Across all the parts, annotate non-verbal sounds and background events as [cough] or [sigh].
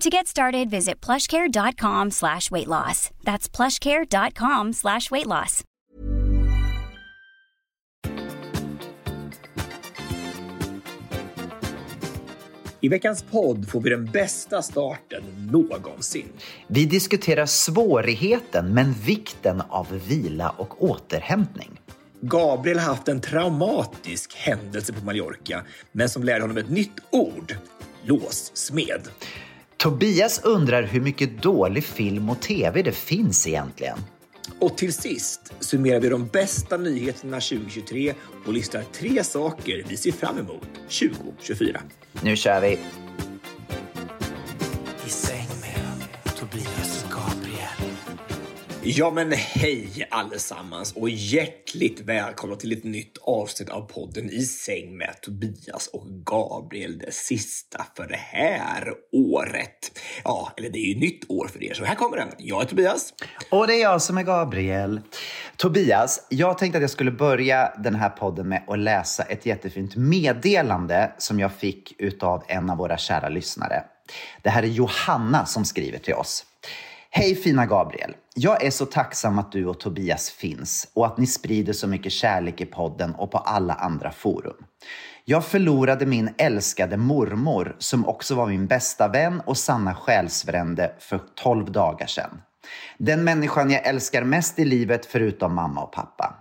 To get started, visit plushcare.com slash weight loss. That's plushcare.com slash weight loss. I veckans podd får vi den bästa starten någonsin. Vi diskuterar svårigheten men vikten av vila och återhämtning. Gabriel har haft en traumatisk händelse på Mallorca, men som lärde honom ett nytt ord. Låssmed. Tobias undrar hur mycket dålig film och tv det finns egentligen. Och till sist summerar vi de bästa nyheterna 2023 och listar tre saker vi ser fram emot 2024. Nu kör vi! Ja men hej allesammans och hjärtligt välkomna till ett nytt avsnitt av podden I säng med Tobias och Gabriel. Det sista för det här året. Ja, eller det är ju nytt år för er, så här kommer den. Jag är Tobias. Och det är jag som är Gabriel. Tobias, jag tänkte att jag skulle börja den här podden med att läsa ett jättefint meddelande som jag fick utav en av våra kära lyssnare. Det här är Johanna som skriver till oss. Hej fina Gabriel! Jag är så tacksam att du och Tobias finns och att ni sprider så mycket kärlek i podden och på alla andra forum. Jag förlorade min älskade mormor som också var min bästa vän och sanna själsfrände för 12 dagar sedan. Den människan jag älskar mest i livet förutom mamma och pappa.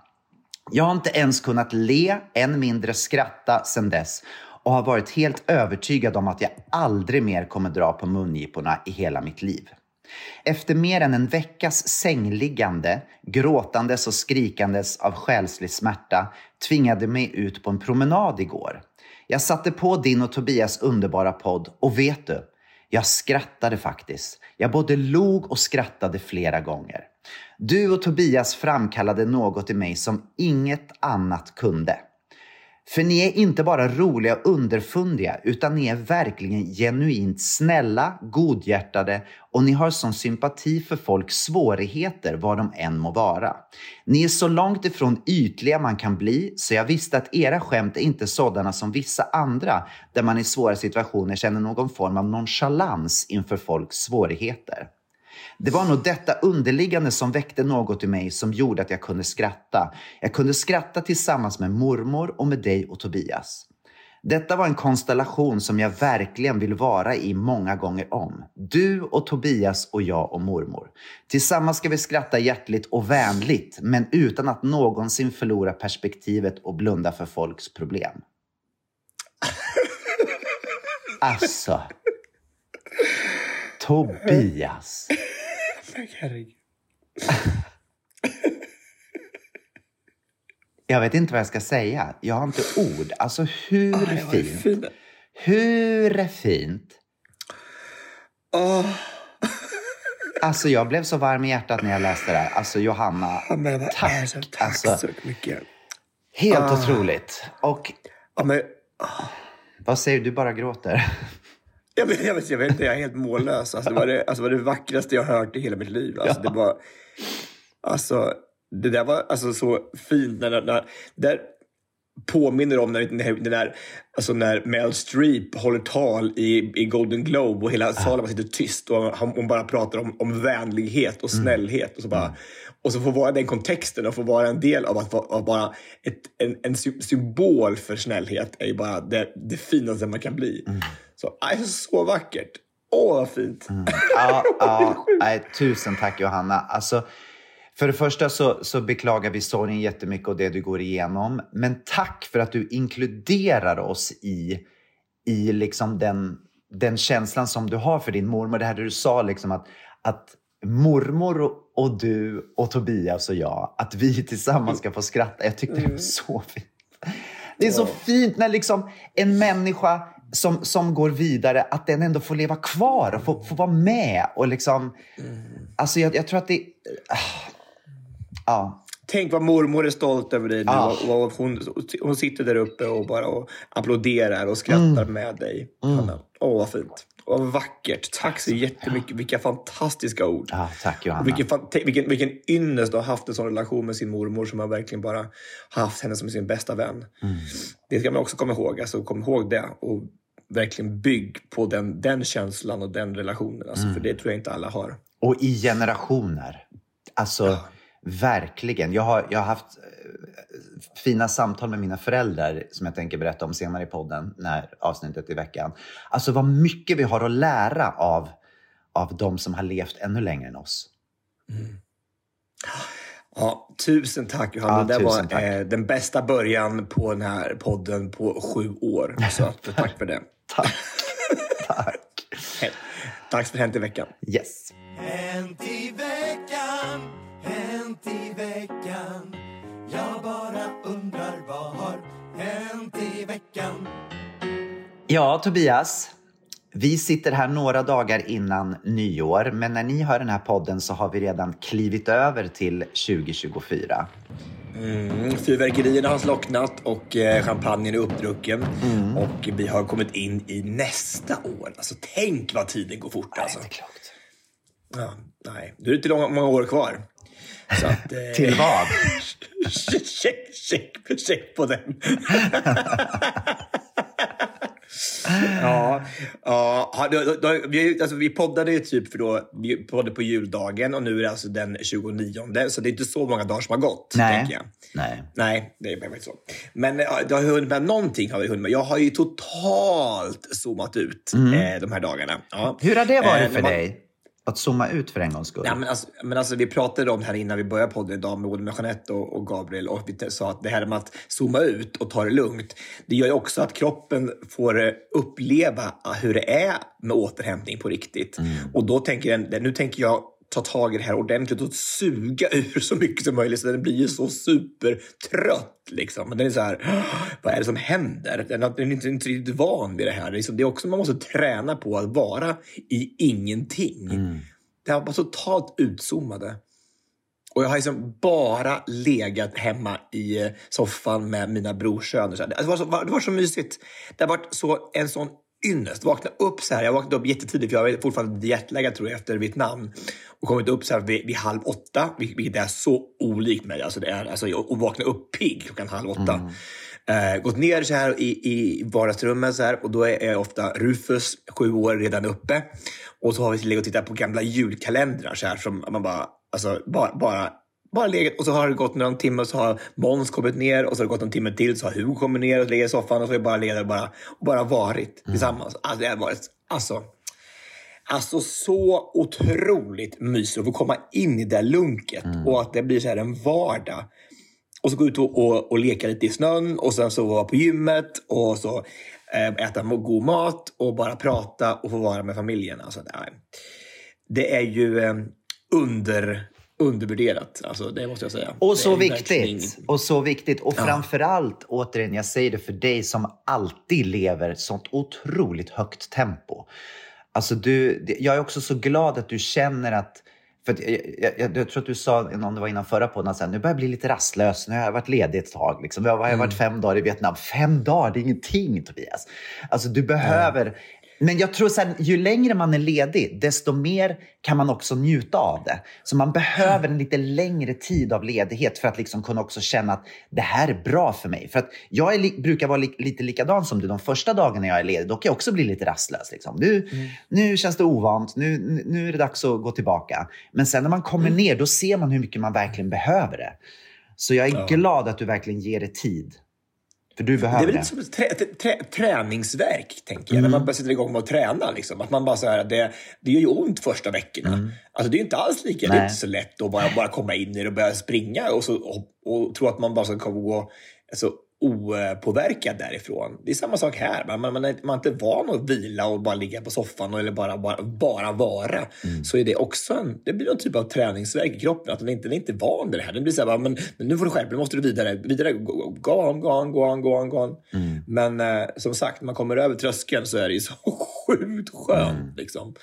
Jag har inte ens kunnat le, än mindre skratta sedan dess och har varit helt övertygad om att jag aldrig mer kommer dra på mungiporna i hela mitt liv. Efter mer än en veckas sängliggande, gråtandes och skrikandes av själslig smärta tvingade mig ut på en promenad igår. Jag satte på din och Tobias underbara podd och vet du, jag skrattade faktiskt. Jag både log och skrattade flera gånger. Du och Tobias framkallade något i mig som inget annat kunde. För ni är inte bara roliga och underfundiga, utan ni är verkligen genuint snälla, godhjärtade och ni har sån sympati för folks svårigheter, vad de än må vara. Ni är så långt ifrån ytliga man kan bli, så jag visste att era skämt är inte sådana som vissa andra, där man i svåra situationer känner någon form av nonchalans inför folks svårigheter. Det var nog detta underliggande som väckte något i mig som gjorde att jag kunde skratta. Jag kunde skratta tillsammans med mormor och med dig och Tobias. Detta var en konstellation som jag verkligen vill vara i många gånger om. Du och Tobias och jag och mormor. Tillsammans ska vi skratta hjärtligt och vänligt, men utan att någonsin förlora perspektivet och blunda för folks problem. [laughs] Alltså. Tobias. [laughs] Herregud. [laughs] Jag vet inte vad jag ska säga. Jag har inte ord. Alltså hur Ah, var fint? fint. Hur fint? Åh, [laughs] Alltså jag blev så varm i hjärtat när jag läste det här. Alltså Johanna, ja, men vad tack. det? Tack Alltså, så mycket. helt Ah. otroligt. Och Ja, men, vad säger du? Du bara gråter. [laughs] jag, vet, jag, vet, jag vet inte, jag är helt mållös. Alltså, det, var det, alltså, det var det vackraste jag hört i hela mitt liv. Alltså, det, var, alltså, det där var alltså, så fint. När, när, där påminner om när, när, när, alltså, när Mel Streep håller tal i, i Golden Globe och hela salen bara sitter tyst och han, hon bara pratar om, om vänlighet och snällhet. Och så bara, och så får vara den kontexten och få vara en del av att vara av bara ett, en, en sy- symbol för snällhet är ju bara det, det finaste man kan bli. Så, aj, så vackert. Åh, vad fint. Ja, ja, [laughs] nej, tusen tack Johanna. Alltså, För det första så, så beklagar vi sorgen jättemycket och det du går igenom. Men tack för att du inkluderar oss i, i liksom den, den känslan som du har för din mormor. Det här du sa, liksom att, att mormor och, och du och Tobias och jag, att vi tillsammans ska få skratta. Jag tyckte det var så fint. Det är så fint när liksom en människa som, som går vidare, att den ändå får leva kvar och får, får vara med. Och liksom, mm. Alltså jag, jag tror att det... Uh, ja. Tänk vad mormor är stolt över dig nu. Ah. Och, och hon, hon sitter där uppe och bara och applåderar och skrattar mm. med dig. Mm. Åh, vad fint. Vad vackert. Tack så jättemycket. Vilka fantastiska ord. Ja, tack Johanna. Vilken, vilken, vilken ynnest att ha haft en sån relation med sin mormor som man verkligen bara har haft henne som sin bästa vän. Mm. Det ska man också komma ihåg. Alltså, kom ihåg det. Och verkligen bygg på den, den känslan och den relationen. Alltså, mm. För det tror jag inte alla har. Och i generationer. Alltså, ja. verkligen. Jag har, jag har haft fina samtal med mina föräldrar som jag tänker berätta om senare i podden, när avsnittet i veckan. Alltså vad mycket vi har att lära av, av de som har levt ännu längre än oss. Mm. Ja, tusen tack Johanna. Ja, det var tack. Eh, den bästa början på den här podden på sju år. Så att, [laughs] tack för det. tack. tack. Dags för Hänt i veckan. Yes. Hänt i veckan, Ja, Tobias. Vi sitter här några dagar innan nyår, men när ni hör den här podden så har vi redan klivit över till 2024. Mm, fyrverkerierna har slocknat och eh, champagnen är uppdrucken. Mm. Och vi har kommit in i nästa år. Alltså tänk vad tiden går fort. Alltså. Nej, det är klokt. Ja, nej, nu är det inte långa, många år kvar. Att, eh, Till vad? [laughs] check, check, check på den. [laughs] ja, ja då, då, vi, alltså, vi poddade ju typ för då, vi poddade på juldagen och nu är det alltså den 29. Så det är inte så många dagar som har gått. Nej. Jag. Nej. Nej, det är faktiskt så. Men ja, det har hunnit med någonting. Har vi hunnit med. Jag har ju totalt zoomat ut mm. eh, de här dagarna. Ja. Hur har det varit eh, för man, dig? Att zooma ut för en gångs skull? Ja, men alltså, men alltså, vi pratade om det här innan vi började podden idag med både med Jeanette och, och, Gabriel och vi sa att det här med att zooma ut och ta det lugnt, det gör ju också att kroppen får eh, uppleva hur det är med återhämtning på riktigt. Mm. Och då tänker jag, nu tänker jag ta tag i det här ordentligt och suga ur så mycket som möjligt så den blir ju så supertrött. Liksom. Den är så här, vad är det som händer? Den är inte, inte riktigt van vid det här. Det är också man måste träna på att vara i ingenting. Mm. Det var bara totalt utzoomade. Och jag har liksom bara legat hemma i soffan med mina brorsöner. Det var, så, det var så mysigt. Det har varit så, en sån ynnest. Vakna upp så här. Jag vaknade upp jättetidigt för jag är fortfarande jetlaggad tror jag efter Vietnam. Och kommit upp så här vid, vid halv åtta, vilket är så olikt mig. Alltså det är, alltså, och vakna upp pigg klockan halv åtta. Mm. Uh, gått ner så här i, i vardagsrummet så här, och då är, är ofta Rufus, sju år, redan uppe. Och så har vi legat och tittat på gamla julkalendrar så här, som man bara, alltså, bara, bara bara legat och så har det gått någon timme och så har Måns kommit ner och så har det gått en timme till så har Hugo kommit ner och legat i soffan och så har vi bara legat och bara, och bara varit mm. tillsammans. Alltså, det har varit alltså, alltså så otroligt mysigt att få komma in i det lunket mm. och att det blir så här en vardag. Och så gå ut och, och, och leka lite i snön och sen så vara på gymmet och så äh, äta god mat och bara prata och få vara med familjen. Alltså, det, är, det är ju äh, under undervärderat. Alltså, det måste jag säga. Och så viktigt. Och så viktigt. Och ja. framförallt, återigen, jag säger det för dig som alltid lever sånt otroligt högt tempo. Alltså du, jag är också så glad att du känner att för jag, jag, jag, jag, tror att du sa, om det var innan förra podden, att nu börjar jag bli lite rastlös. Nu har jag varit ledig ett tag. Liksom. Jag har varit mm. fem dagar i Vietnam. Fem dagar, det är ingenting Tobias. Alltså du behöver mm. Men jag tror att ju längre man är ledig, desto mer kan man också njuta av det. Så man behöver en lite längre tid av ledighet för att liksom kunna också känna att det här är bra för mig. För att jag är, brukar vara li, lite likadan som du. De första dagarna jag är ledig, då kan jag också bli lite rastlös. Liksom. Nu, mm. nu känns det ovant, nu, nu är det dags att gå tillbaka. Men sen när man kommer mm. ner, då ser man hur mycket man verkligen behöver det. Så jag är ja. glad att du verkligen ger det tid. För du Det är behöver väl det. lite som ett trä, trä, träningsverk, tänker jag, när man bara sätter igång med att träna. Liksom. Att man bara så här, det, det gör ju ont första veckorna. Alltså, det är inte alls lika det är inte så lätt att bara, bara komma in i det och börja springa och, så, och, och tro att man bara ska gå alltså, opåverkad därifrån. Det är samma sak här. Man, man, man, är, man är inte van att vila och bara ligga på soffan eller bara, bara, bara vara. Så är det också en, det blir någon typ av träningsverk i kroppen. Att den inte, den är inte van vid det här. Den blir så här, bara, men, men nu får du skärpa dig, nu måste du vidare. vidare gå, gå on, gå on, gå on, on. Men eh, som sagt, när man kommer över tröskeln så är det ju så [laughs] sjukt skönt. Liksom.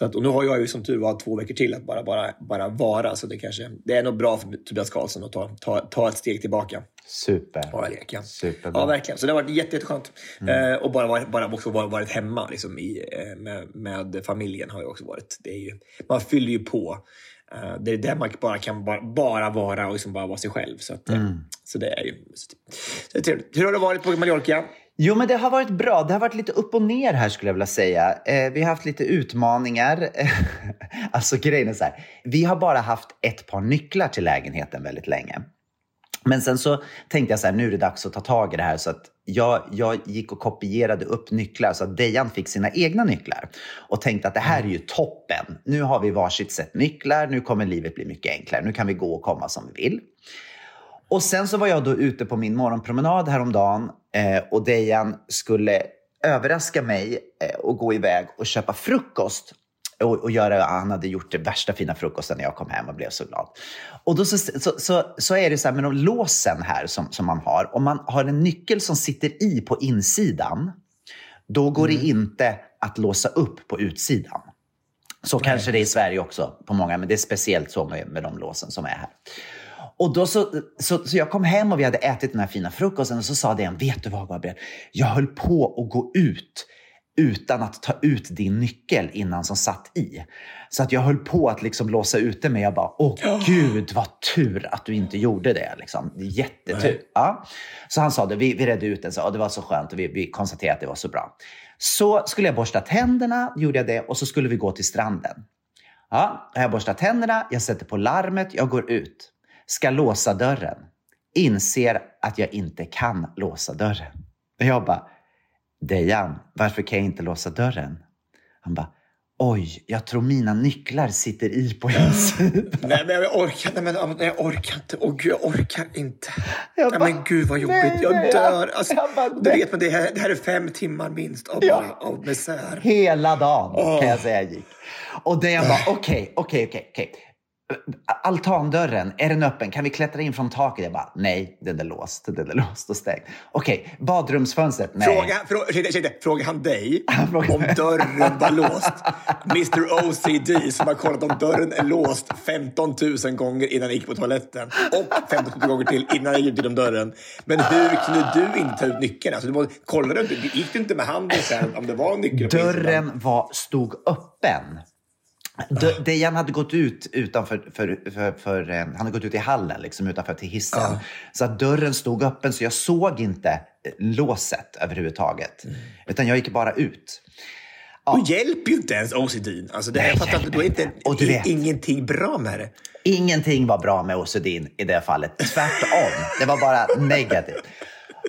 Så att, och nu har jag ju som tur var två veckor till att bara, bara, bara vara. Så det, kanske, det är nog bra för Tobias Karlsson att ta, ta, ta ett steg tillbaka. Super. Bara leka. Superbra. Ja, verkligen. Så det har varit jätte, jätteskönt. Eh, och bara, varit- bara också varit, hemma liksom, i, eh, med, med familjen har ju också varit. Det är ju, man fyller ju på. Eh, det är där man bara kan bara, bara vara och liksom bara vara sig själv. Så, att, eh, så det är ju så det är trevligt. Hur har det varit på Mallorca? Jo, men det har varit bra. Det har varit lite upp och ner här skulle jag vilja säga. Eh, vi har haft lite utmaningar. [laughs] alltså grejen är så här. Vi har bara haft ett par nycklar till lägenheten väldigt länge. Men sen så tänkte jag så här, nu är det dags att ta tag i det här. Så att jag, jag gick och kopierade upp nycklar så att Dejan fick sina egna nycklar. Och tänkte att det här är ju toppen. Nu har vi varsitt sätt nycklar. Nu kommer livet bli mycket enklare. Nu kan vi gå och komma som vi vill. Och sen så var jag då ute på min morgonpromenad häromdagen eh, och Dejan skulle överraska mig eh, och gå iväg och köpa frukost. Och, och göra, han hade gjort det värsta fina frukosten när jag kom hem och blev så glad. Och då så, så, så, så är det så här med de låsen här som, som man har. Om man har en nyckel som sitter i på insidan, då går det inte att låsa upp på utsidan. Så kanske det är i Sverige också på många, men det är speciellt så med, med de låsen som är här. Och då så, så, så jag kom hem och vi hade ätit den här fina frukosten och så sa den, vet du vad Gabriel? Jag höll på att gå ut utan att ta ut din nyckel innan som satt i. Så att jag höll på att liksom låsa ut det, men jag bara, åh gud vad tur att du inte gjorde det. Liksom. Jättetur. Ja. Så han sa det, vi, vi redde ut den, så, och det var så skönt och vi, vi konstaterade att det var så bra. Så skulle jag borsta tänderna, gjorde jag det och så skulle vi gå till stranden. Ja, jag borstar tänderna, jag sätter på larmet, jag går ut. Ska låsa dörren. Inser att jag inte kan låsa dörren. Och jag bara, Dejan, varför kan jag inte låsa dörren? Han bara, oj, jag tror mina nycklar sitter i på insidan. [laughs] Nej, men jag orkar inte. Men, nej, jag orkar inte. Åh gud, jag orkar inte. Jag nej, bara, men gud vad jobbigt. nej, jag nej, dör. Alltså, jag bara, du nej. vet, men det här, det här är fem timmar minst av, Ja. av misär. Hela dagen Åh. kan jag säga gick. Och Dejan bara, okej, okej, okej, okej. Altandörren, är den öppen? Kan vi klättra in från taket? Jag bara, nej, den är låst. Den är låst och stängd. Okej, badrumsfönstret? Nej. Fråga, frå, ursäkta, ursäkta, fråga han dig [laughs] frågar om dörren var låst? [laughs] Mr OCD som har kollat om dörren är låst 15 000 gånger innan han gick på toaletten och 15 000 gånger till innan han gick till dörren. Men hur kunde du inte ta ut nyckeln? Alltså, du var, kollade du inte? Gick du inte med handen sen om det var en nyckel? Dörren var, stod öppen. Dejan hade gått ut utanför, för, för, för, eh, han hade gått ut i hallen, liksom utanför till hissen. Så att dörren stod öppen, så jag såg inte eh, låset överhuvudtaget. Utan jag gick bara ut. Då hjälper ju inte ens OCD. Alltså, det, Nej, jag fattar. Då är inte Och du vet- ingenting bra med det. Ingenting var bra med OCD i det fallet. Tvärtom. Det var bara negativt.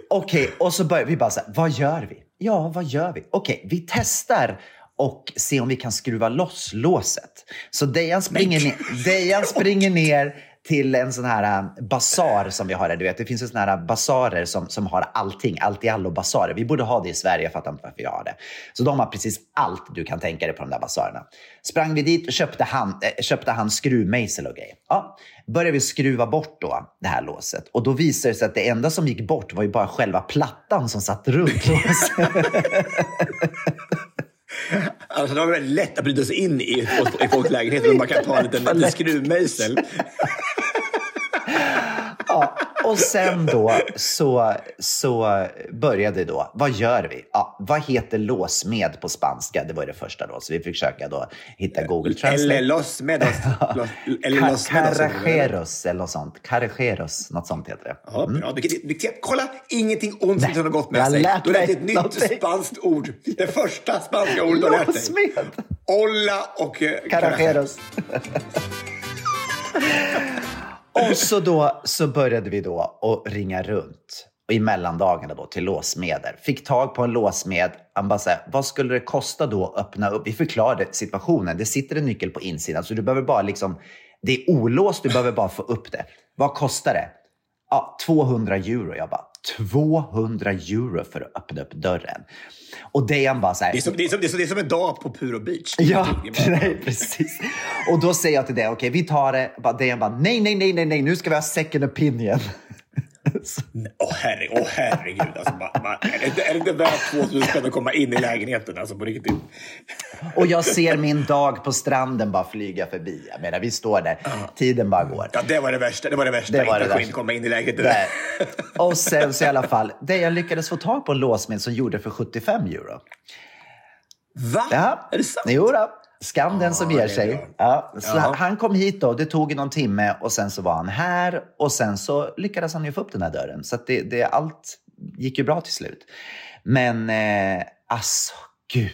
Okej, och så börjar vi bara så här, vad gör vi? Ja, vad gör vi? Okej, vi testar och ser om vi kan skruva loss låset. Så Dejan springer, ner, Dejan springer ner till en sån här äh, basar som vi har här. Du vet, det finns ju såna här basarer som, som har allting, allt i allo basarer. Vi borde ha det i Sverige, jag fattar inte varför jag har det. Så de har precis allt du kan tänka dig på de där basarerna. Sprang vi dit och köpte han, äh, köpte han skruvmejsel och grejer. Ja, började vi skruva bort då det här låset. Och då visade det sig att det enda som gick bort var ju bara själva plattan som satt runt låset. [laughs] [laughs] Alltså, det var väldigt lätt att bryta sig in i, i folks lägenheter. Man bara kan ta en liten skruvmejsel. Ja, och sen då så, så började då, vad gör vi? Ja, vad heter låsmed på spanska? Det var det första då, så vi fick försöka då hitta Google Translate. Eller. Los, [laughs] eller Ka- loss med oss. Carrejeros eller något sånt. Carrejeros, något sånt heter det. Ja, bra. Vilket, kolla, ingenting ont som har gått med sig. Du har lärt dig ett nytt spanskt ord. Det första spanska ordet du har lärt dig. Låsmed! Olla och eh. [laughs] och så då så började vi då att ringa runt. i mellandagarna då till låsmeder. Fick tag på en låsmed. Han bara så här, vad skulle det kosta då att öppna upp? Vi förklarade situationen. Det sitter en nyckel på insidan så du behöver bara liksom, det är olåst, du behöver bara få upp det. Vad kostar det? Ja, 200 euro. Jag bara, 200 euro för att öppna upp dörren. Och Dejan bara så här, Det är som, det är som, det är som, det är som en dag på Puro Beach. Ja, [laughs] nej, precis. Och då säger jag till det, okej, vi tar det. Dejan bara, nej, nej, nej, nej, nej, nu ska vi ha second opinion. Åh herre, åh, herregud. Alltså, bara, bara, är, det, inte- är det inte värt 2000 spänn att komma in i lägenheten? Alltså, på riktigt. Och jag ser min dag på stranden bara flyga förbi. Jag menar, vi står där, tiden bara går. Ja, det var det värsta. Det var det värsta. Det var inte det att inte komma in i lägenheten. Nej. Och sen så i alla fall, det jag lyckades få tag på en låsmed som gjorde för 75 euro. Va? Ja. Är det sant? Jo då. Skam den som ger sig. Ja, så Ja. Han kom hit då, det tog någon timme och sen så var han här och sen så lyckades han ju få upp den här dörren. Så det, det, allt gick ju bra till slut. Men eh, alltså, gud.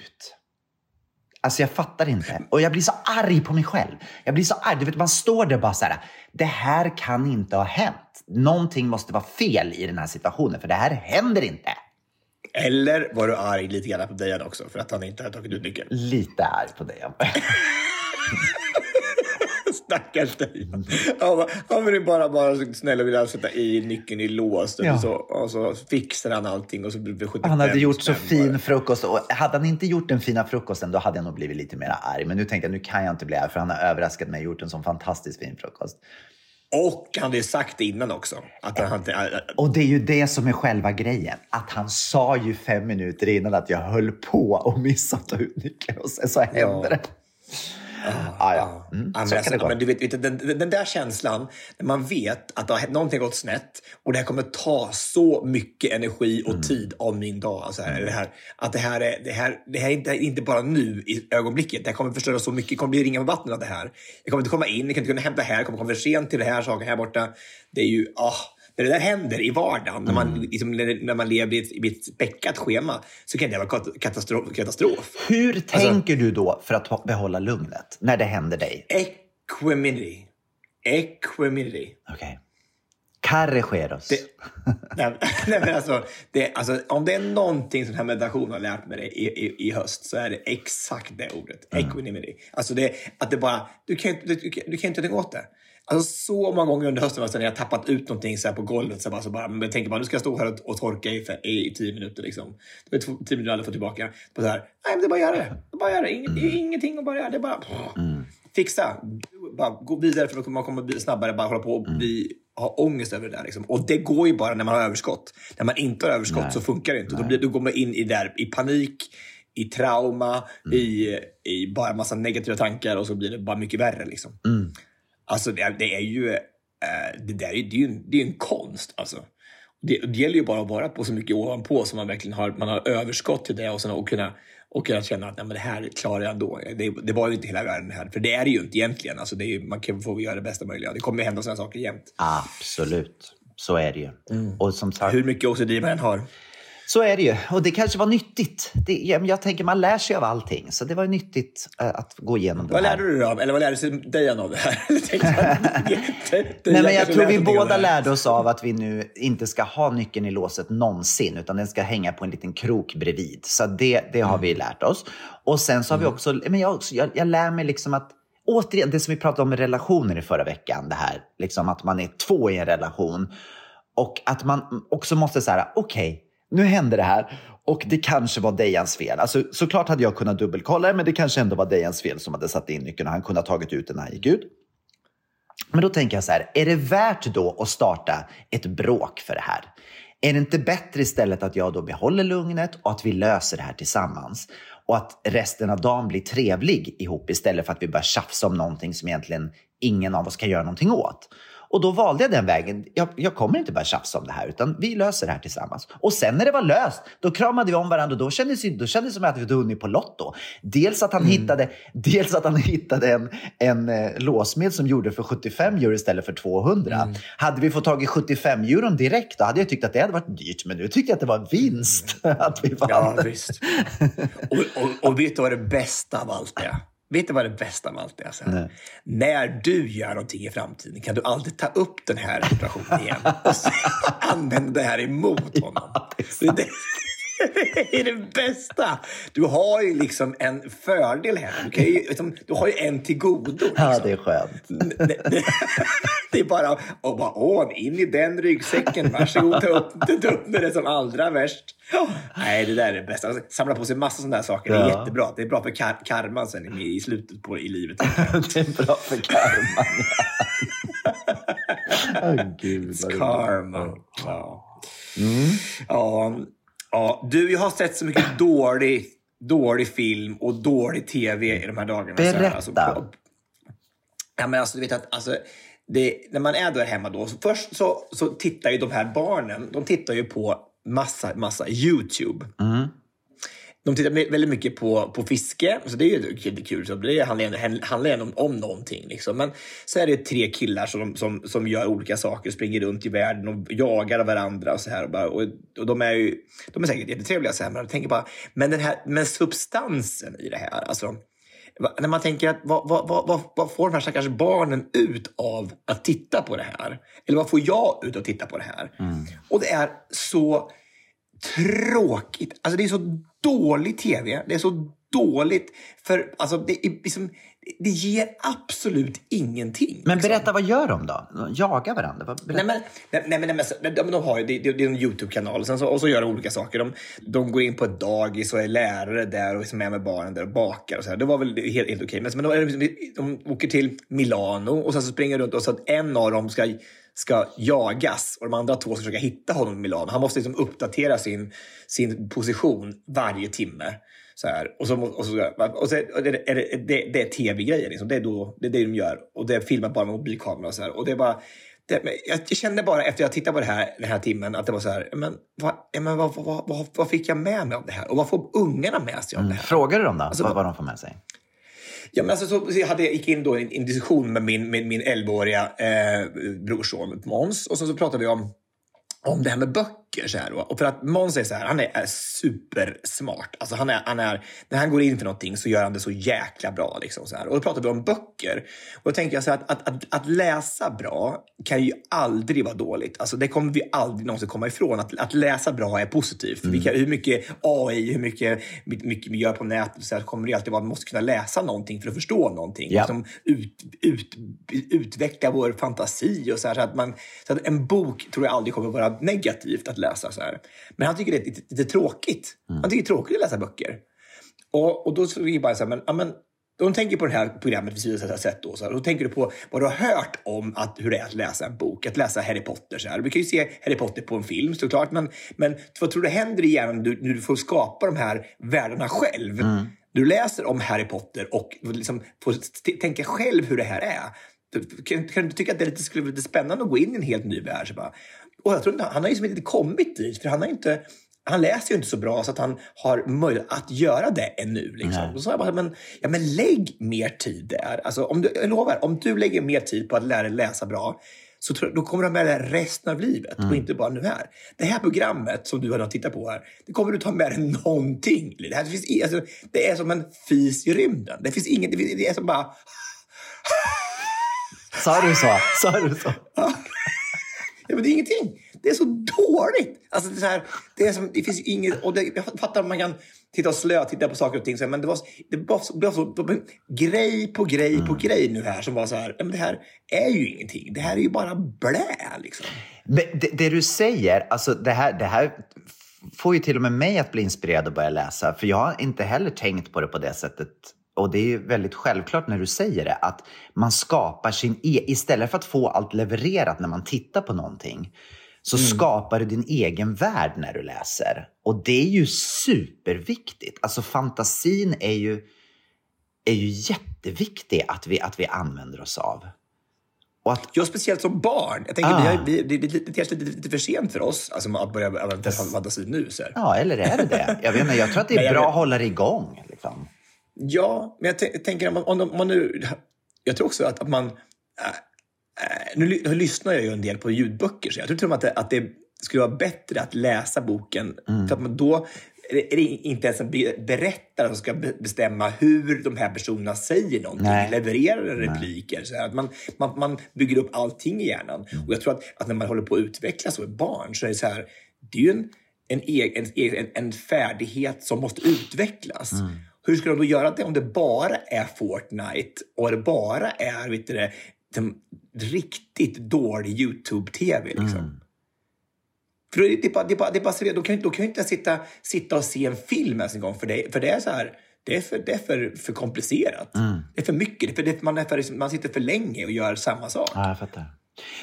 Alltså jag fattar inte. Och jag blir så arg på mig själv. Jag blir så arg. Du vet, man står där bara så här. Det här kan inte ha hänt. Någonting måste vara fel i den här situationen, för det här händer inte. Eller var du arg lite grann på Dejan också för att han inte hade tagit ut nyckeln? Lite arg på det. [laughs] Stackars Dejan. Han Han ju bara, snäll och ville sätta i nyckeln i lås. Ja. Och, så, och så fixade han allting och så blev det 75 Han hade gjort så fin bara. frukost och hade han inte gjort den fina frukosten då hade jag nog blivit lite mer arg. Men nu tänkte jag nu kan jag inte bli arg för han har överraskat mig och gjort en sån fantastiskt fin frukost. Och han hade ju sagt det innan också. Att han hade, Och det är ju det som är själva grejen. Att han sa ju fem minuter innan att jag höll på och missade att ta ut nyckeln och sen så hände Ja. det. Ah, ja. Mm, Ja, men så kan alltså, men du vet, den, den, där känslan när man vet att det har, någonting gått snett och det här kommer ta så mycket energi Mm. och tid av min dag. Alltså här, det här, att det här är, det här, det här är inte, inte bara nu i ögonblicket. Det här kommer förstöra så mycket. Det kommer bli ringa med vatten av det här. Jag kommer inte komma in, jag kommer inte kunna hämta här, jag kommer komma för sent till det här saken här borta. Det är ju, ah, när det där händer i vardagen, när, man, Mm. liksom, när, när man lever i ett, i ett späckat schema, så kan det vara kat- katastrof. katastrof. Hur Alltså- tänker du då för att behålla lugnet när det händer dig? Equanimity. Equanimity. Okej. Carregeros. Det, nej, [laughs] nej, men alltså, det, alltså, om det är någonting som den här meditationen har lärt mig i, i, i höst så är det exakt det ordet. Equanimity. Alltså det, att det bara, du kan, inte- du, du, kan- du kan inte göra någonting åt det. Alltså så många gånger under hösten alltså, när jag tappat ut någonting så på golvet så bara, så bara men tänker bara nu ska jag stå här och, och torka i, fe- i, i tio minuter. Liksom. Det är tio minuter jag aldrig får tillbaka. Så här, nej, men det är bara att göra det. Det är bara att göra det. Inget, ingenting att bara göra. Det är bara fixa. Bara gå vidare för man kommer bli snabbare. Bara hålla på och bli, ha ångest över det där. Liksom. Och det går ju bara när man har överskott. När man inte har överskott så funkar det inte. Då, blir, då går man in i, där, i panik, i trauma, i, i bara massa negativa tankar och så blir det bara mycket värre. Liksom. Alltså det, är- det är ju, eh, det där är, det är ju en, det är en konst. Alltså. Det, det gäller ju bara att vara på så mycket ovanpå så man verkligen har, man har överskott till det och, sen, och, kunna, och kunna känna att Nej, men det här klarar jag ändå. Det, det var ju inte hela världen här. För det är det ju inte egentligen. Alltså det är, ju- man kan få göra det bästa möjliga. Det kommer hända sådana saker jämt. Absolut. Så är det ju. Och som sagt, Hur mycket OCD man än har. Så är det ju. Och det kanske var nyttigt. Det, jag, tänker man lär sig av allting. Så det var nyttigt eh, att gå igenom det Vad här. lärde du dig av? Eller vad lärde sig Dejan av det här? [laughs] [laughs] Nej, men jag tror vi båda lärde oss av att vi nu inte ska ha nyckeln i låset någonsin, utan den ska hänga på en liten krok bredvid. Så det, det har vi lärt oss. Och sen så har vi också, men jag, jag, jag lär mig liksom att, återigen, det som vi pratade om med relationer i förra veckan, det här, liksom att man är två i en relation. Och att man också måste säga, okej, nu hände det här och det kanske var Dejans fel. Alltså, såklart hade jag kunnat dubbelkolla det, men det kanske ändå var Dejans fel som hade satt in nyckeln och han kunde ha tagit ut den när han gick ut. Men då tänker jag så här, är det värt då att starta ett bråk för det här? Är det inte bättre istället att jag då behåller lugnet och att vi löser det här tillsammans? Och att resten av dagen blir trevlig ihop istället för att vi börjar tjafsa om någonting som egentligen ingen av oss kan göra någonting åt. Och då valde jag den vägen. Jag, jag kommer inte börja tjafsa om det här, utan vi löser det här tillsammans. Och sen när det var löst, då kramade vi om varandra och då kändes, det- då kändes det som att vi hade vunnit på Lotto. Dels att han hittade, dels att han hittade en, en eh, låsmed som gjorde för 75 euro istället för 200. Hade vi fått tag i 75 euro direkt, då hade jag tyckt att det hade varit dyrt. Men nu tyckte jag att det var en vinst [laughs] att vi vann. Ja, visst. Och, och, och vet du vad det bästa av allt är? Vet du vad det bästa av allt är? Så här? När du gör någonting i framtiden kan du alltid ta upp den här situationen igen och [laughs] använda det här emot honom. det, är det, det är det bästa. Du har ju liksom en fördel här. Du, kan ju, liksom, du har ju en till godo. Liksom. Ja, det är skönt. [laughs] Det, är bara att bara, åh, in i den ryggsäcken. Varsågod, ta upp, ta upp med det som allra värst. Nej, det där är det bästa. Alltså, samla på sig massa sådana där saker. Det är Ja. jättebra. Det är bra för kar karman sen i, slutet på i livet. [laughs] det är bra för karman. [laughs] Åh, gud, vad roligt. Karma. Ja. Ja, ja. Du, jag har sett så mycket [clears throat] dålig, dålig film och dålig tv i de här dagarna. Så här, Berätta. alltså, på- ja, men alltså, du vet att, alltså, det, när man är där hemma då, så först så, så tittar ju de här barnen, de tittar ju på massa, massa YouTube. De tittar väldigt mycket på, på fiske, så det är ju kul. kul. Så det handlar, handlar ju om, om någonting. Liksom. Men så är det tre killar som, som, som gör olika saker, springer runt i världen och jagar varandra. Och så här och, bara, och, och de är ju de är säkert jättetrevliga, så här, men jag tänker bara, men den här men substansen i det här. Alltså, när man tänker att vad, vad, vad, vad, får de här stackars barnen ut av att titta på det här? Eller vad får jag ut av att titta på det här? Och det är så tråkigt. Alltså det är så dålig tv. Det är så dåligt. För alltså, det, är liksom, det ger absolut ingenting. Men liksom. berätta, vad gör de då? De jagar varandra? Nej men, nej, nej, men, nej, men de, de har ju, det, det, det är en YouTube-kanal sen så, och så gör de olika saker. De, de går in på ett dagis och är lärare där och liksom är med barnen där och bakar. Och så här. Det var väl helt, helt okej. Men, men de, liksom- de åker till Milano och sen så springer de runt och så att en av dem ska, ska jagas och de andra två ska försöka hitta honom i Milano. Han måste liksom uppdatera sin, sin position varje timme. Så här. Och, så, och, så, och så är det, är det, det, det är tv-grejer. Liksom. Det, är då, det är det de gör. Och det är filmat bara med mobilkamera. Och så här. Och det är bara, det, jag, kände bara efter jag tittade på det här, den här timmen att det var så här, men, vad, men vad, vad, vad, vad fick jag med mig av det här? Och vad får ungarna med sig av det här? Frågar du dem då? Alltså, vad, vad de får med sig? Ja, men alltså, så, så jag hade, gick in då i en, en diskussion med min, min, min 11-åriga eh, brorson Måns och så, så pratade vi om om det här med böcker. Så här, då. och för att Måns är så här, han är, är supersmart. Alltså han är, han är, när han går in för någonting så gör han det så jäkla bra. Liksom, så här. Och då pratade vi om böcker. Och då tänker jag så här, att, att, att, att läsa bra kan ju aldrig vara dåligt. Alltså, det kommer vi aldrig någonsin komma ifrån. Att, att läsa bra är positivt. Vi kan, hur mycket AI, hur mycket, mycket vi gör på nätet så här, kommer det alltid vara att man måste kunna läsa någonting för att förstå någonting. Ja. Liksom, ut, ut, utveckla vår fantasi. Och så här, så att man, så att en bok tror jag aldrig kommer vara negativt att läsa. Så här. Men han tycker det är lite, lite tråkigt. Han tycker det är tråkigt att läsa böcker. Och, och då så det bara så här, men, ja, men de tänker på det här programmet vi har sett. Då, så här, då tänker du på vad du har hört om att, hur det är att läsa en bok, att läsa Harry Potter. Så här. Vi kan ju se Harry Potter på en film såklart, men, men vad tror du händer i hjärnan när du, får skapa de här världarna själv? Du läser om Harry Potter och liksom får tänka själv hur det här är. Kan, kan du tycka att det skulle vara lite spännande att gå in i en helt ny värld? Så bara, och jag tror inte, han har liksom inte kommit dit, för han har inte han läser ju inte så bra så att han har möjlighet att göra det ännu. Liksom. Då sa jag bara, men, ja, men lägg mer tid där. Alltså, om du, jag lovar, om du lägger mer tid på att lära dig läsa bra, så tror, då kommer du ha med dig resten av livet och inte bara nu här. Det här programmet som du har tittat på här, det kommer du ta med dig [laughs] någonting. Det, här finns, i- alltså, det är som en fis i rymden. Det finns inget, det, finns, det är som bara... Sa du så? Sa du så? [laughs] Ja, men det är ingenting. Det är så dåligt. Alltså, det, är så här, det, är som, det finns inget... Och det, jag fattar att man kan titta och slö, titta på saker och ting. Men det var, det var, så, det var så grej på grej på grej nu här som var så här. Men det här är ju ingenting. Det här är ju bara blä. Liksom. Det, det du säger, alltså det här, det här får ju till och med mig att bli inspirerad att börja läsa. För jag har inte heller tänkt på det på det sättet. Och det är väldigt självklart när du säger det, att man skapar sin e Istället för att få allt levererat när man tittar på någonting, så skapar du din egen värld när du läser. Och det är ju superviktigt. Alltså fantasin är ju, är ju jätteviktig att vi, att vi använder oss av. Och att Jag speciellt som barn. Jag tänker, Ah. vi har, vi, det, är lite, lite för sent för oss alltså, att börja använda fantasi nu. Så. Ja, eller är det det? Jag, vet inte, jag tror att det är [laughs] bra att hålla det igång. Liksom. Ja, men jag tän- tänker om man, om, man nu... Jag tror också att, att man... Äh, äh, nu, nu lyssnar jag ju en del på ljudböcker, så jag tror till att det, att det skulle vara bättre att läsa boken. För att man då är det inte ens en be- berättare som ska be- bestämma hur de här personerna säger någonting, Nej. levererar repliker. Så att man, man, man bygger upp allting i hjärnan. Och jag tror att, att när man håller på att utvecklas som ett barn så är det så här, det är ju en, en, en, en, en färdighet som måste utvecklas. Hur ska de då göra det om det bara är Fortnite och det bara är vet du, det, riktigt dålig YouTube-TV? Liksom? För det, det, det, det så- de kan, ju- ju inte sitta, sitta och se en film ens en gång för det, för det är så här, det är för, det är för, för komplicerat. Det är för mycket. Det är för, det, man, är för, man sitter för länge och gör samma sak. Ja, jag fattar.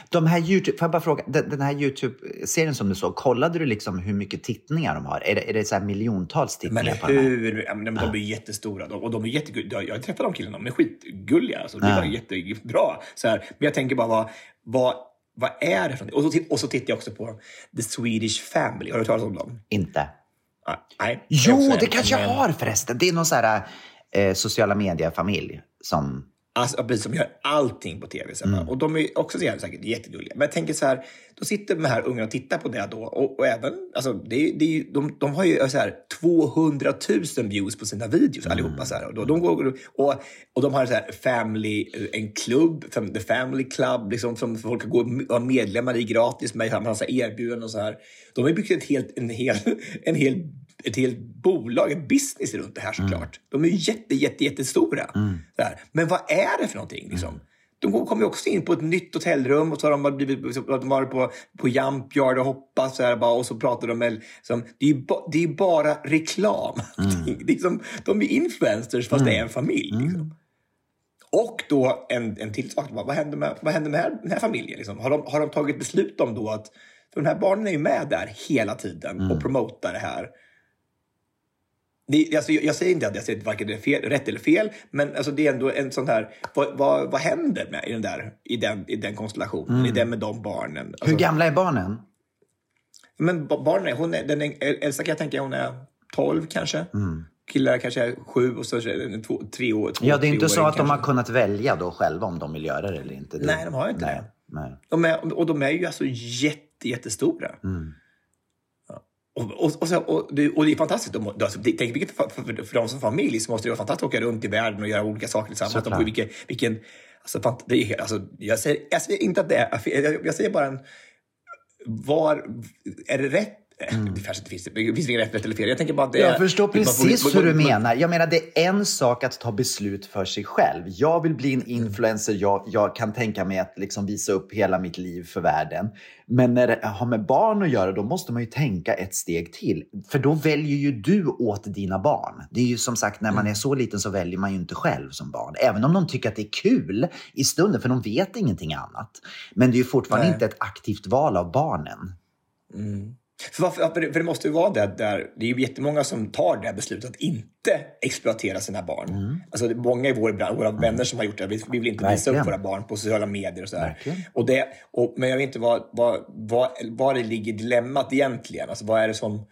De här YouTube, får jag bara fråga, den, den här YouTube-serien som du såg, kollade du liksom hur mycket tittningar de har? Är det, är det så här miljontals Men tittningar på den här? hur? Ja, men de är jättestora de, och de är jättegulliga. Jag har träffat de killarna, de är skitgulliga. Alltså, det var jättebra. Så här. Men jag tänker bara, vad, vad, vad är det för någonting? Och så, och så tittar jag också på The Swedish Family. Har du talat om dem? Inte. Ah, nej. Är Jo, det kanske jag har förresten. Det är någon så här eh, sociala medier-familj som... Alltså, precis, som gör allting på tv. Så Mm. Och de är också så jävla säkert jättegulliga. Men jag tänker så här, då sitter de här ungarna och tittar på det då. Och, och även, alltså, det, är- det är, de, de har ju så här 200 000 views på sina videos allihopa. Så här. Och, då, de går, och, och de har så här family, en klubb, The Family Club, liksom, som folk kan gå och vara medlemmar i gratis med massa erbjudanden och så här. De har byggt ett helt, en hel, [laughs] en hel, ett helt bolag, en business runt det här såklart. De är ju jätte, jätte, jättestora. Här. Men vad är det för någonting? Liksom? De går- kommer ju också in på ett nytt hotellrum och så har de blivit, de varit på, på Jump Yard och hoppat så här, bara, och så pratar de med... Som, det, är ju ba, det är bara reklam. [laughs] Det är som, de är influencers fast det är en familj. Liksom. Och då en, en till sak. Vad händer med, vad händer med här, den här familjen? Liksom? Har, de, har de tagit beslut om då att... För de här barnen är ju med där hela tiden och promotar det här. Det, alltså, jag, säger inte att jag att varken det är fel, rätt eller fel, men alltså, det är ändå en sån här... Vad, vad, vad händer med i den, där, i den, i den konstellationen? I den med de barnen? Alltså, Hur gamla är barnen? men ba- barnen, hon är, den Elsa kan jag tänka hon är 12 kanske. Mm. Killar kanske är 7 och så två, tre år. Två, Ja, det är inte så att de kanske. har kunnat välja då själva om de vill göra det eller inte. Det, Nej, de har inte nej, det. Nej. De är, och de är ju alltså jätte, jättestora. Mm. Och, och, och, så, och, det, och det är fantastiskt. De, alltså, tänk vilket, för, för, för dem som familj så måste det vara fantastiskt att åka runt i världen och göra olika saker tillsammans. Och vilken, vilken, alltså, det är, alltså, jag, säger, jag säger inte att det är. Jag, jag säger bara en... Var, är det rätt? Det kanske inte finns, det finns inget rätt, eller fel. Jag tänker bara det. Jag förstår precis man- hur du menar. Jag menar, det är en sak att ta beslut för sig själv. Jag vill bli en influencer. Jag, jag kan tänka mig att liksom visa upp hela mitt liv för världen. Men när det har med barn att göra, då måste man ju tänka ett steg till. För då väljer ju du åt dina barn. Det är ju som sagt, när man är så liten så väljer man ju inte själv som barn. Även om de tycker att det är kul i stunden, för de vet ingenting annat. Men det är ju fortfarande Nej. inte ett aktivt val av barnen. För, varför, för, det, måste ju vara det där, det är ju jättemånga som tar det beslutet att inte exploatera sina barn. Mm. Alltså det är många i vår bransch, våra vänner som har gjort det. Vi, vi vill inte visa upp våra barn på sociala medier och så här. Verkligen. Och det, och, men jag vet inte vad, vad, vad, vad det ligger dilemmat egentligen. Alltså vad är det som...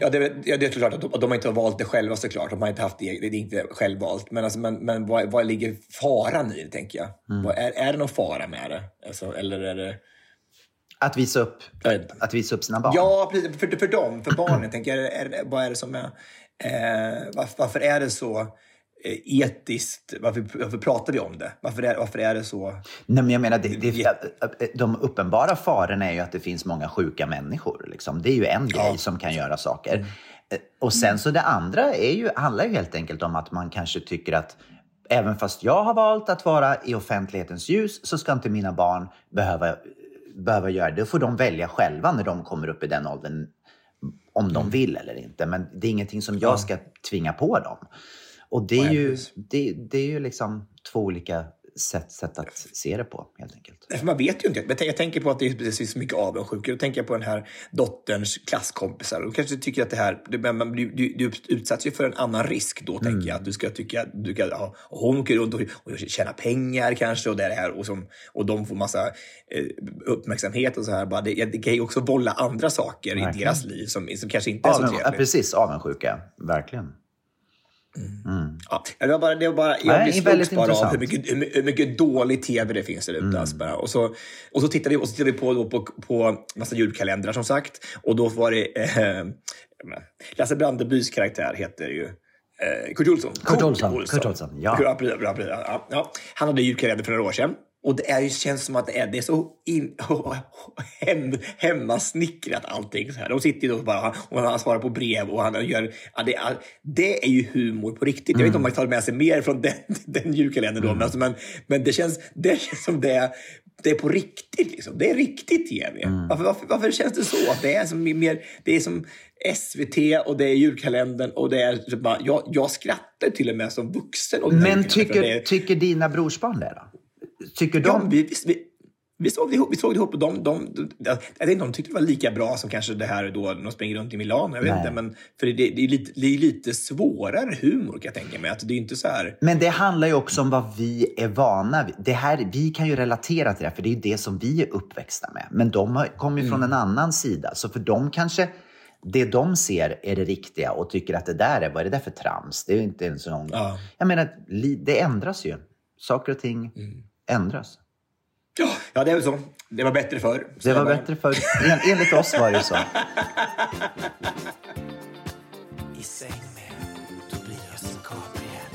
Ja, det, ja, det är klart att de, att de har inte har valt det själva såklart. De har inte haft det, det är inte självvalt. Men, alltså, men, men vad, vad ligger faran i det, tänker jag? Mm. Vad, är, är det någon fara med det? Alltså, eller är det... Att visa upp, att visa upp sina barn. Ja, precis. För, för dem, för barnen. tänker jag, är, vad är det som är... Eh, varför, varför är det så eh, etiskt? Varför, varför pratar vi om det? Varför är, varför är det så... Nej, men jag menar, det, det, de uppenbara farorna är ju att det finns många sjuka människor. Liksom. Det är ju en grej som kan göra saker. Eh, Och sen så det andra är ju, handlar ju helt enkelt om att man kanske tycker att även fast jag har valt att vara i offentlighetens ljus så ska inte mina barn behöva, behöva göra det. Får de välja själva när de kommer upp i den åldern om de vill eller inte. Men det är ingenting som jag ska tvinga på dem. Och det är ju, det, det är ju liksom två olika sätt, sätt att se det på helt enkelt. Man vet ju inte. Men Jag tänker på att det är precis så mycket avundsjuka. Då tänker jag på den här dotterns klasskompisar. De kanske tycker att det här... Du, men du, du utsätts ju för en annan risk då, tänker jag. Att du ska tycka du ska, ja, hon åker runt och, och tjäna pengar kanske och det här. Och, som, och de får massa eh, uppmärksamhet och så här. Bara, det, det kan ju också vålla andra saker i Verkligen. deras liv som, som kanske inte är så Aven, ja, trevligt. precis, avundsjuka. Verkligen. Ja, det var bara, det var bara, jag Nej, blir slogs bara av intressant. hur mycket, hur hur mycket dålig tv det finns där ute. Mm. Alltså och, så, och så tittar vi, och så tittar vi på, då, på, på massa julkalendrar som sagt. Och då var det eh, Lasse Brandebys karaktär heter ju eh, Kurt Olsson. Kurt Olsson, Kurt Olsson, ja. Ja, precis, bra, precis, ja, ja. Han hade julkalender för några år sedan. Och det är, ju- känns som att det är, det är så in, [laughs] hem, hemmasnickrat allting. Så här. De sitter ju då bara och han svarar på brev och han gör... Ja, det, är, det är ju humor på riktigt. Jag vet inte om man tar med sig mer från den, [laughs] den julkalendern då, men, alltså, men, men det, känns, det känns som det är, det är på riktigt. Liksom. Det är riktigt TV. Varför, varför, varför känns det så? Att det, är som mer, det är som SVT och det är julkalendern och det är... så Bara, jag, jag skrattar till och med som vuxen. Men tycker, det tycker dina brorsbarn det då? Tycker Ja, de... vi, vi, vi, vi såg det ihop. Vi såg det ihop och de, de, de, jag vet inte, de tyckte det var lika bra som kanske det här då de springer runt i Milano. Jag vet Nej. inte, men för det, det, är lite, det är lite svårare humor kan jag tänka mig. Att det är inte så här... Men det handlar ju också om vad vi är vana vid. Det här, vi kan ju relatera till det, här, för det är ju det som vi är uppväxta med. Men de kommer ju från en annan sida. Så för dem kanske det de ser är det riktiga och tycker att det där är, vad är det där för trams? Det är ju inte en sån... Ja. Jag menar, det ändras ju. Saker och ting ändras. Ja, ja, det är väl så. Det var bättre förr. Så Det var bara- bättre för en, Enligt oss var det så. I säng med Tobias Gabriel.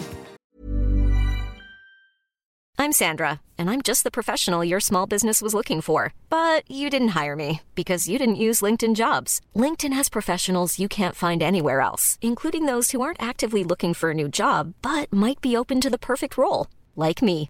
I'm Sandra, and I'm just the professional your small business was looking for. But you didn't hire me because you didn't use LinkedIn jobs. LinkedIn has professionals you can't find anywhere else, including those who aren't actively looking for a new job but might be open to the perfect role, like me.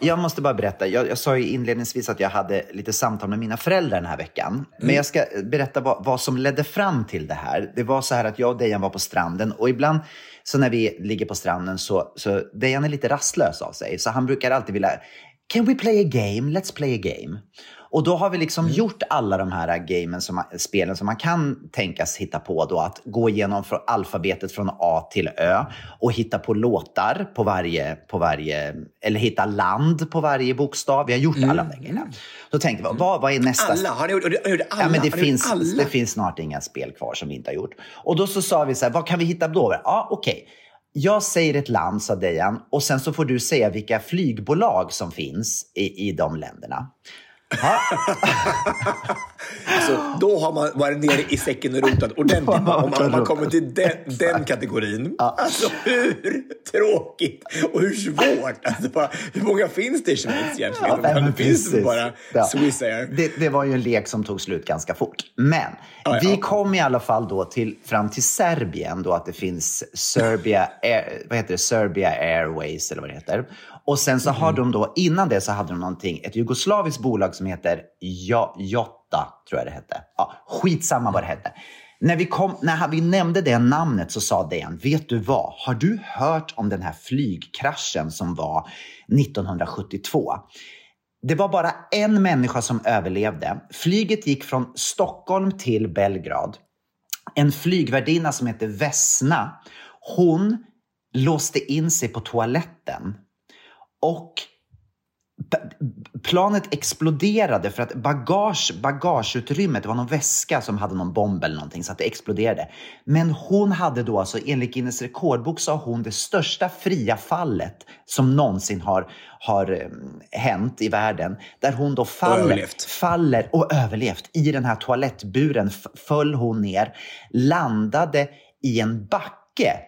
Jag måste bara berätta. Jag, jag sa ju inledningsvis att jag hade lite samtal med mina föräldrar den här veckan. Men jag ska berätta vad, vad som ledde fram till det här. Det var så här att jag och Dejan var på stranden och ibland så när vi ligger på stranden så, så Dejan är lite rastlös av sig. Så han brukar alltid vilja Can we play a game? Let's play a game. Och då har vi liksom gjort alla de här gamen som, spelen som man kan tänkas hitta på då. Att gå igenom från alfabetet från A till Ö och hitta på låtar på varje, på varje, eller hitta land på varje bokstav. Vi har gjort alla de där grejerna. Då tänkte vi, vad, vad är nästa Alla? Har ni gjort, har ni gjort alla? Ja, men det, finns, alla? det finns snart inga spel kvar som vi inte har gjort. Och då så sa vi så här, vad kan vi hitta då? Ja, okej. Jag säger ett land, sa Dejan, och sen så får du säga vilka flygbolag som finns i, i de länderna. Ja, [laughs] Alltså, då har man varit nere i säcken och rotat ordentligt. Om man, om man kommer till den, den kategorin. Alltså hur tråkigt och hur svårt. Alltså, bara, hur många finns det i Schweiz egentligen? nej, men det finns det bara Ja. Swiss Air. Det, det var ju en lek som tog slut ganska fort. Men Ja, ja. vi kom i alla fall då till, fram till Serbien, då att det finns Serbia, Air, vad heter det? Serbia Airways eller vad det heter. Och sen så Mm. har de då, innan det så hade de någonting, ett jugoslaviskt bolag som heter jo, Jota, tror jag det hette. Ja, skitsamma vad det hette. När vi, kom, när vi nämnde det namnet så sa Dejan, vet du vad? Har du hört om den här flygkraschen som var 1972? Det var bara en människa som överlevde. Flyget gick från Stockholm till Belgrad. En flygvärdinna som heter Vesna, hon låste in sig på toaletten. Och planet exploderade för att bagage, bagageutrymmet, det var någon väska som hade någon bomb eller någonting så att det exploderade. Men hon hade då alltså, enligt Guinness rekordbok så har hon det största fria fallet som någonsin har, har um, hänt i världen. Där hon då faller, och faller och överlevt. I den här toalettburen föll hon ner, landade i en back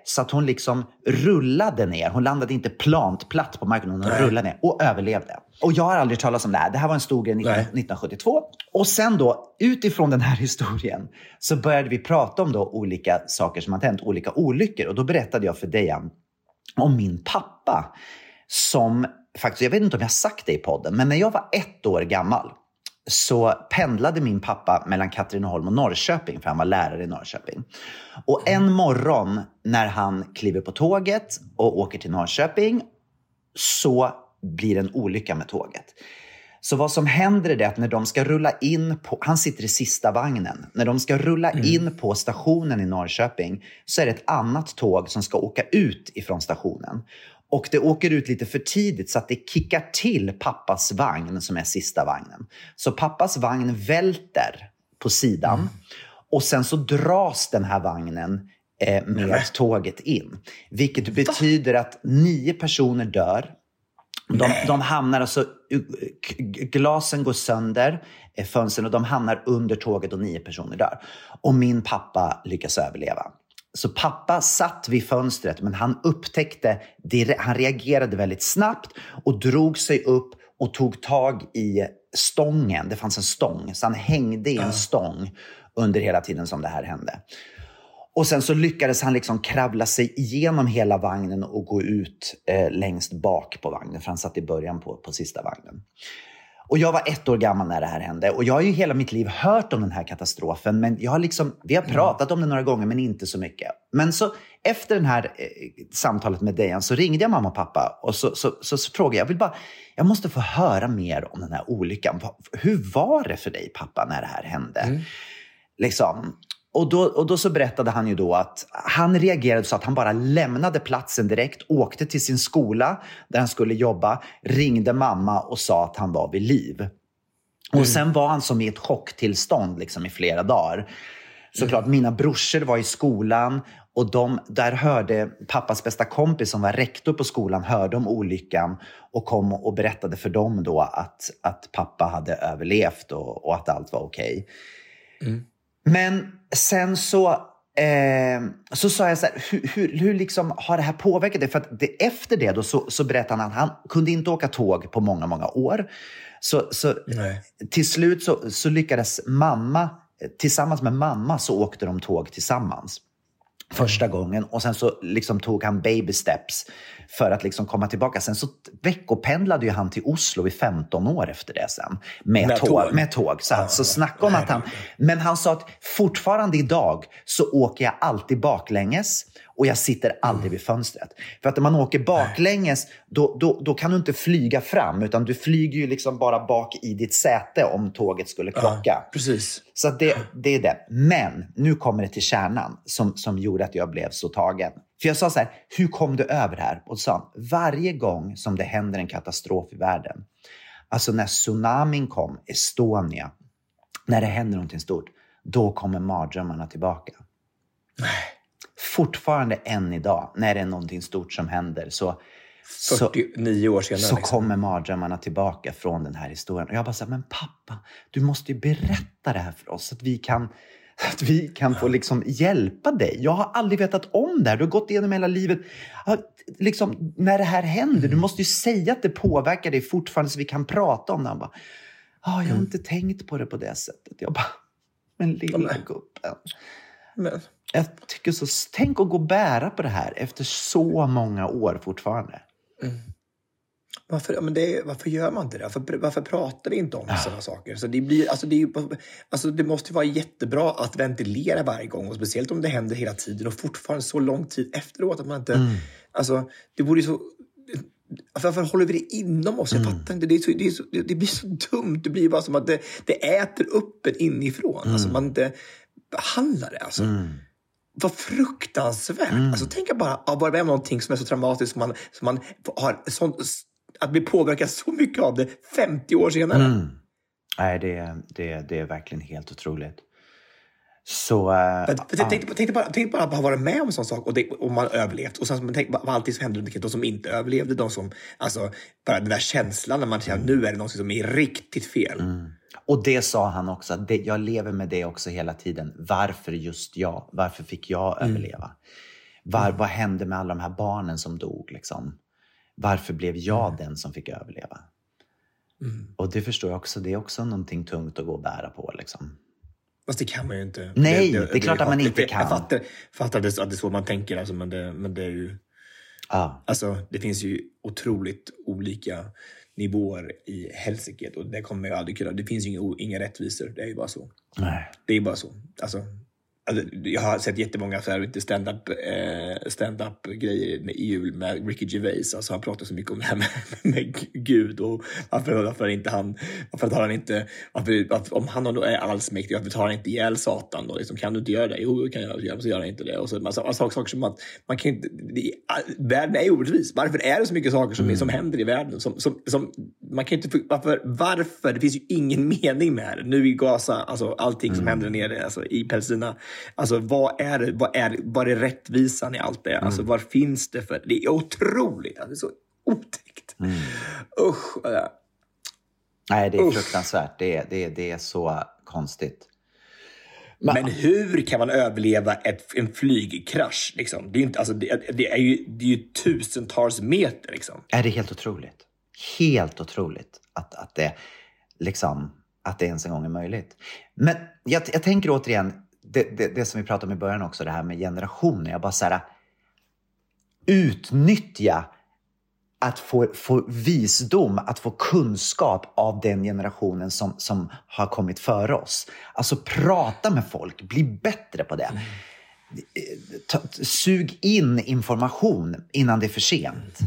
så att hon liksom rullade ner. Hon landade inte plant, platt på marken, hon Nej. rullade ner och överlevde. Och jag har aldrig talat om det här. Det här var en stor grej 1972. Och sen då, utifrån den här [laughs] historien, så började vi prata om då olika saker som hade hänt, olika olyckor. Och då berättade jag för Dejan om min pappa som faktiskt, jag vet inte om jag har sagt det i podden, men när jag var ett år gammal så pendlade min pappa mellan Katrineholm och Norrköping, för han var lärare i Norrköping. Och en morgon när han kliver på tåget och åker till Norrköping så blir det en olycka med tåget. Så vad som händer är det att när de ska rulla in på, han sitter i sista vagnen, när de ska rulla mm. in på stationen i Norrköping så är det ett annat tåg som ska åka ut ifrån stationen. Och det åker ut lite för tidigt så att det kickar till pappas vagn som är sista vagnen. Så pappas vagn välter på sidan mm. och sen så dras den här vagnen eh, med Nej. tåget in. Vilket Va? betyder att nio personer dör. De, de, hamnar alltså, glasen går sönder, eh, fönstren, och de hamnar under tåget och nio personer dör. Och min pappa lyckas överleva. Så pappa satt vid fönstret, men han upptäckte, han reagerade väldigt snabbt och drog sig upp och tog tag i stången. Det fanns en stång, så han hängde i en stång under hela tiden som det här hände. Och sen så lyckades han liksom kravla sig igenom hela vagnen och gå ut eh, längst bak på vagnen, för han satt i början på, på sista vagnen. Och jag var ett år gammal när det här hände och jag har ju hela mitt liv hört om den här katastrofen. Men jag har liksom, vi har pratat om det några gånger men inte så mycket. Men så efter det här eh, samtalet med Dejan så ringde jag mamma och pappa och så, så, så, så, frågade jag, jag vill bara, jag måste få höra mer om den här olyckan. Hur var det för dig pappa när det här hände? Mm. Liksom. Och då, och då så berättade han ju då att han reagerade så att han bara lämnade platsen direkt, åkte till sin skola där han skulle jobba, ringde mamma och sa att han var vid liv. Och mm. sen var han som i ett chocktillstånd liksom, i flera dagar. Såklart, mm. mina brorsor var i skolan och de, där hörde pappas bästa kompis som var rektor på skolan hörde om olyckan och kom och berättade för dem då att, att pappa hade överlevt och, och att allt var okej. Okay. Mm. Men sen så, eh, så sa jag så här, hur, hur, hur liksom har det här påverkat dig? För att det, efter det då så, så berättade han att han kunde inte åka tåg på många, många år. Så, så till slut så, så lyckades mamma, tillsammans med mamma så åkte de tåg tillsammans första gången och sen så liksom tog han baby steps för att liksom komma tillbaka. Sen så veckopendlade ju han till Oslo i 15 år efter det sen. Med, med tåg, tåg. Med tåg. Så, ah, så snacka om att han... Men han sa att fortfarande idag så åker jag alltid baklänges och jag sitter aldrig vid fönstret. För att när man åker baklänges, då, då, då kan du inte flyga fram, utan du flyger ju liksom bara bak i ditt säte om tåget skulle krocka. Ja, precis. Så det, det är det. Men nu kommer det till kärnan som, som gjorde att jag blev så tagen. För jag sa så här, hur kom du över det här? Och sa varje gång som det händer en katastrof i världen, alltså när tsunamin kom, Estonia, när det händer någonting stort, då kommer mardrömmarna tillbaka. Nej fortfarande än idag, när det är någonting stort som händer, så, 49 år senare. Så liksom. kommer mardrömmarna tillbaka från den här historien. Och jag bara så här, men pappa, du måste ju berätta det här för oss så att vi kan, att vi kan få liksom hjälpa dig. Jag har aldrig vetat om det här. Du har gått igenom hela livet. Liksom, när det här händer, du måste ju säga att det påverkar dig fortfarande så vi kan prata om det. Han bara, ah, jag har mm. inte tänkt på det på det sättet. Jag bara, men lilla gubben. Men. Jag tycker så, tänk att gå och bära på det här efter så många år fortfarande. Mm. Varför, men det, varför gör man inte det? Varför, varför pratar vi inte om ja. sådana saker? Så det, blir, alltså det, alltså det måste vara jättebra att ventilera varje gång. Och speciellt om det händer hela tiden och fortfarande så lång tid efteråt. Att man inte, mm. alltså, det vore så... Varför håller vi det inom oss? Jag mm. fattar inte. Det, så, det, så, det blir så dumt. Det blir bara som att det, det äter upp en inifrån. Alltså, mm. Alltså man inte behandlar det. Alltså. Mm. Vad fruktansvärt! Mm. Alltså, tänk bara att vara med om någonting som är så traumatiskt som man, som man har sån att bli påverkad så mycket av det 50 år senare. Mm. Nej, det, det, det är verkligen helt otroligt. Så... För, för, ja. tänk, tänk, bara, tänk bara att ha varit med om en sån sak och, det, och man överlevt. Och sen, men tänk vad alltid som händer runt omkring. De som inte överlevde, de som... Alltså, bara den där känslan när man känner att nu är det något som är riktigt fel. Och det sa han också, det, jag lever med det också hela tiden. Varför just jag? Varför fick jag överleva? Var, Vad hände med alla de här barnen som dog? Liksom? Varför blev jag den som fick överleva? Och det förstår jag också, det är också någonting tungt att gå och bära på. Liksom. Fast det kan man ju inte. Nej, det är klart att man inte jag kan. fattar, fattar att, det, att det är så man tänker, alltså, men, det, men det är ju... Ja. Alltså, det finns ju otroligt olika nivåer i helsike och det kommer jag aldrig kunna. Det finns ju inga, inga rättvisor. Det är ju bara så. Nej. Det är bara så. Alltså, alltså, jag har sett jättemånga så här, inte stand-up eh, stand-up grejer med jul med Ricky Gervais. Alltså, han pratar så mycket om det här med, [laughs] med Gud och varför, varför inte han, varför tar han inte, varför, varför, om han är allsmäktig, varför tar han inte ihjäl Satan? Då? Liksom, kan du inte göra det? Jo, kan jag göra, så gör han inte det. Och så massa, massa saker som att man kan inte, det, världen är orättvis. Varför är det så mycket saker som, som händer i världen? Som, som, som, man kan inte, varför, varför? Det finns ju ingen mening med det. Nu i Gaza, alltså allting som händer där nere, alltså i Palestina. Alltså vad är vad är, vad är rättvisan i allt det? Alltså vad finns det för? Det är otroligt. Alltså, det är så otäckt. Usch. ja. Nej, det är Uff. fruktansvärt. Det är, det, är, det är så konstigt. Men hur kan man överleva ett, en flygkrasch? Liksom? Det, är inte, alltså, det, det, är ju, det är ju tusentals meter. Liksom. Är det är helt otroligt. Helt otroligt att, att, det, liksom, att det ens en gång är möjligt. Men jag, jag tänker återigen, det, det, det som vi pratade om i början också, det här med generationer. Jag bara så här, utnyttja att få, få visdom, att få kunskap av den generationen som, som har kommit före oss. Alltså prata med folk, bli bättre på det. Ta, sug in information innan det är för sent.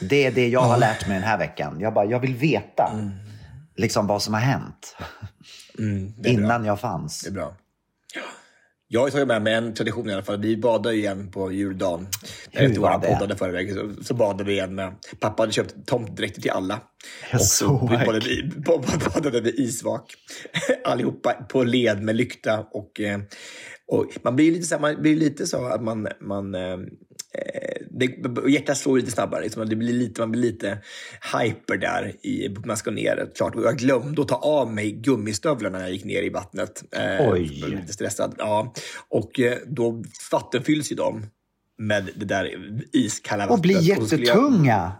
Det är det jag har lärt mig den här veckan. Jag, bara, jag vill veta liksom vad som har hänt Mm, är bra. innan jag fanns. Det är bra. Jag har tagit med mig en tradition i alla fall. Vi badade igen på juldagen. Efter det? poddade förra veckan så, så badade vi igen med... Pappa hade köpt tomtdräkter till alla. Jag och så vi badade, badade vi isvak. Allihopa på led med lykta. Och, eh, och man blir lite så, man blir lite så att man... man eh, eh, det, hjärtat slår lite snabbare. Liksom. Det blir lite, man blir lite hyper där. I, man ska ner. Klart. Och jag glömde att ta av mig gummistövlarna när jag gick ner i vattnet. Eh, Oj. lite stressad. Ja. Och eh, då vattenfylls ju de med det där iskalla vattnet. Och bli så skulle jag- jättetunga.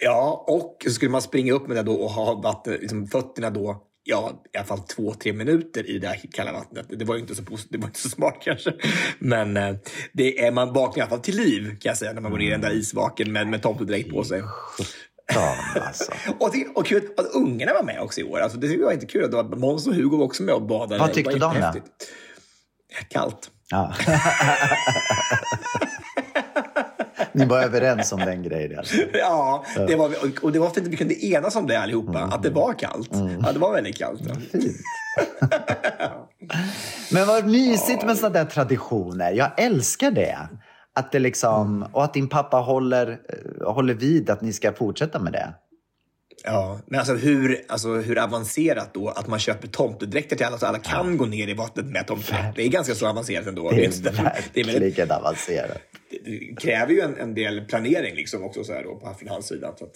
Ja, och så skulle man springa upp med det då och ha vatten, liksom fötterna då, ja, i alla fall två, tre minuter i det här kalla vattnet. Det var ju inte så, det var inte så smart [laughs] kanske. Men eh, det är, man vaknar i alla fall till liv kan jag säga när man går ner i den där isvaken med, med tomtedräkt på sig. Ja, alltså. [laughs] Och, det, och kul att ungarna var med också i år. Alltså, det var inte kul. att det var- Måns och Hugo var också med och badade. Vad tyckte de då? Kallt. Ja. [laughs] Ni var överens om den grejen. Alltså. Ja, det var, och- det var fint att vi kunde enas om det allihopa. Att det var kallt. Ja, det var väldigt kallt. Ja. Men vad mysigt med sådana där traditioner. Jag älskar det. Att det liksom, och att din pappa håller, eh, håller vid att ni ska fortsätta med det. Ja, men alltså hur, alltså hur avancerat då att man köper tomtedräkter till alla så alla kan gå ner i vattnet med tomtedräkt. Det är ganska så avancerat ändå. Det Det, är det, är verkligen avancerat. Det kräver ju en, en del planering liksom också så här då, på- från hans sida. Så att,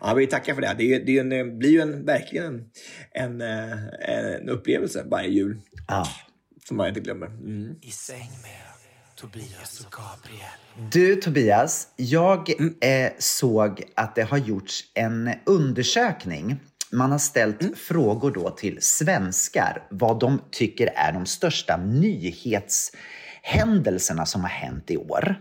ja, vi tackar för det. Det, är, det är en, eh, blir ju en, verkligen en, en, eh, en upplevelse varje jul Ja. som man inte glömmer. Mm. I säng med Tobias och Gabriel. Du Tobias, jag eh, såg att det har gjorts en undersökning. Man har ställt frågor då till svenskar vad de tycker är de största nyhetshändelserna som har hänt i år.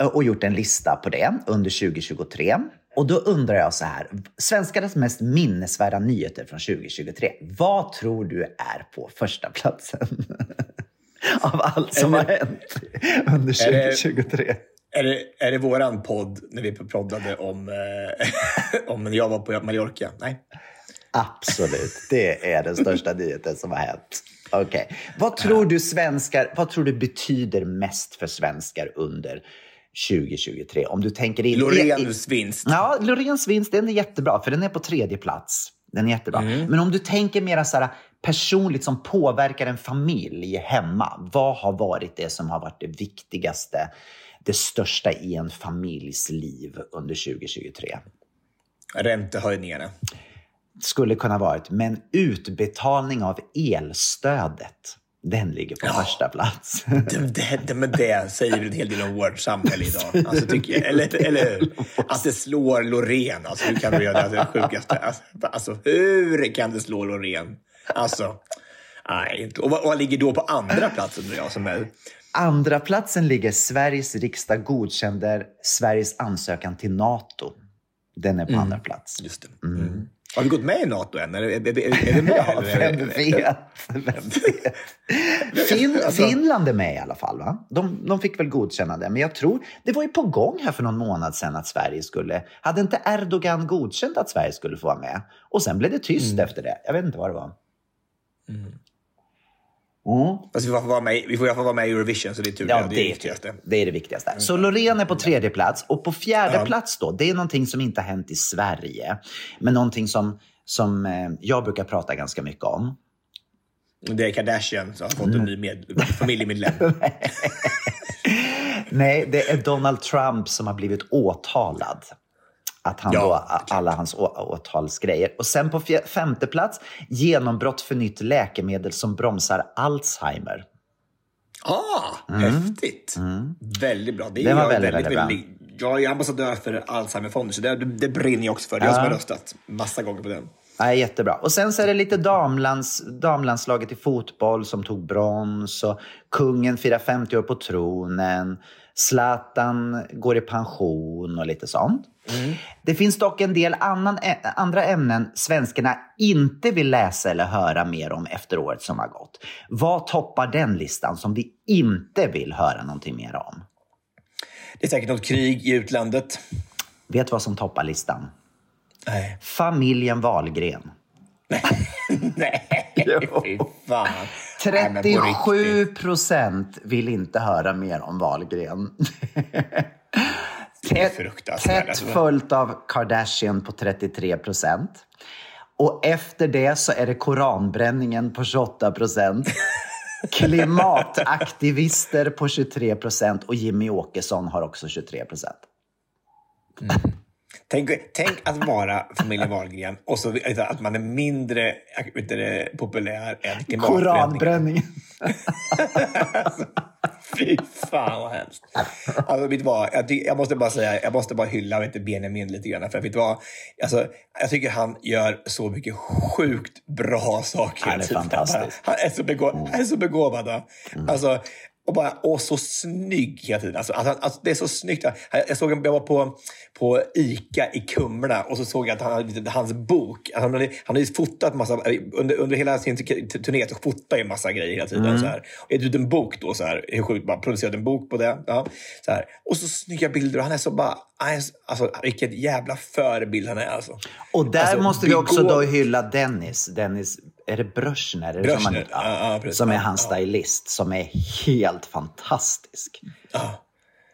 Eh, Och gjort en lista på det under 2023. Och då undrar jag så här, svenskarnas mest minnesvärda nyheter från 2023. Vad tror du är på första platsen? [laughs] Av allt som har hänt under Är det- 2023. Är det, är det våran podd när vi poddade om, eh, [laughs] om när jag var på Mallorca? Nej. Absolut, det är den största nyheten som har hänt. Okej. Vad tror du svenskar, vad tror du betyder mest för svenskar under 2023. Om du tänker in... Loreens vinst. Ja, Loreens vinst den är jättebra, för den är på tredje plats. Den är jättebra. Mm. Men om du tänker mer så här, personligt som påverkar en familj hemma. Vad har varit det som har varit det viktigaste, det största i en familjs liv under 2023? Räntehöjningarna. Skulle kunna varit, men utbetalning av elstödet. Den ligger på första plats. [laughs] Det, det, men det säger en hel del om vårt samhälle idag. Alltså, tycker. Eller, eller hur? Att det slår Loreen. Alltså, hur kan du göra det? det sjukaste? Alltså, alltså, hur kan det slå Loreen? Alltså, nej. inte. Och vad, vad ligger då på andra plats undrar jag? Som är, Andra platsen ligger Sveriges riksdag godkände Sveriges ansökan till NATO. Den är på andra plats. just det. Mm. Har vi gått med i NATO än? Är, är, är, är det med? [laughs] Ja, vem vet? [laughs] Vem? Fin, Alltså- Finland är med i alla fall. Va? De, de fick väl godkänna det. Men jag tror, det var ju på gång här för någon månad sedan att Sverige skulle... Hade inte Erdogan godkänt att Sverige skulle få vara med? Och sen blev det tyst Mm. efter det. Jag vet inte vad det var. Mm. Fast vi får vara med, vi får vara med i Eurovision, så det är tur. Ja, det, det är det viktigaste. Det är det viktigaste. Så Loreen är på tredje plats. Och på fjärde plats då, det är någonting som inte har hänt i Sverige. Men någonting som, som eh, jag brukar prata ganska mycket om. Det är Kardashian som har fått Mm. en ny med, familjemedlem. [laughs] Nej, det är Donald Trump som har blivit åtalad. Att han Ja, då, alla hans å- åtalsgrejer. Och sen på femte plats, genombrott för nytt läkemedel som bromsar Alzheimer. Ah, häftigt! Väldigt bra. Det Det var jag väldigt, väldigt bra. Jag är ambassadör för Alzheimerfonden, så det, det brinner jag också för. Det är jag som har röstat massa gånger på den. Ja, jättebra. Och sen så är det lite damlands, damlandslaget i fotboll som tog brons och kungen firar 50 år på tronen. Zlatan går i pension och lite sånt. Det finns dock en del annan, andra ämnen svenskarna inte vill läsa eller höra mer om efter året som har gått. Vad toppar den listan som vi inte vill höra någonting mer om? Det är säkert något krig i utlandet. Vet vad som toppar listan? Nej. Familjen Wahlgren. Nej, [laughs] fy fan. Nej, men på 37 riktigt. procent vill inte höra mer om Wahlgren. Tätt, följt av Kardashian på 33 procent. Och efter det så är det koranbränningen på 28 procent. Klimataktivister på 23 procent och Jimmy Åkesson har också 23 procent. Tänk, tänk att vara familjen Wahlgren och så du, att man är mindre vet du, populär än klimatbränningen. Koranbränningen. [laughs] Fy fan vad hemskt. Alltså, vet vad? Jag, jag måste bara säga, jag måste bara hylla vet Benjamin lite grann. För vet vad? Alltså, jag tycker han gör så mycket sjukt bra saker. Han är [laughs] tiden. fantastisk. Han, är så begå- han är så begåvad. va? Alltså, och, bara, och så snygg hela tiden. Alltså, alltså, alltså, det är så snyggt. Jag, såg jag var på, på Ica i Kumla och så såg jag att han hade hans bok. Han, hade, han hade ju fotat massa, under, under hela sin turné så fotar ju massa grejer hela tiden. Så här. Och gett ut en bok då, så här, hur sjukt, bara producerat en bok på det. Ja, så här. Och så snygga bilder och han är så bara, han alltså vilken jävla förebild han är alltså. Och där Alltså, måste vi också då hylla Dennis. Dennis, är det Bröschner? Är det som, Bröschner, han, ja, ja, som är hans stylist, som är helt fantastisk. Ja.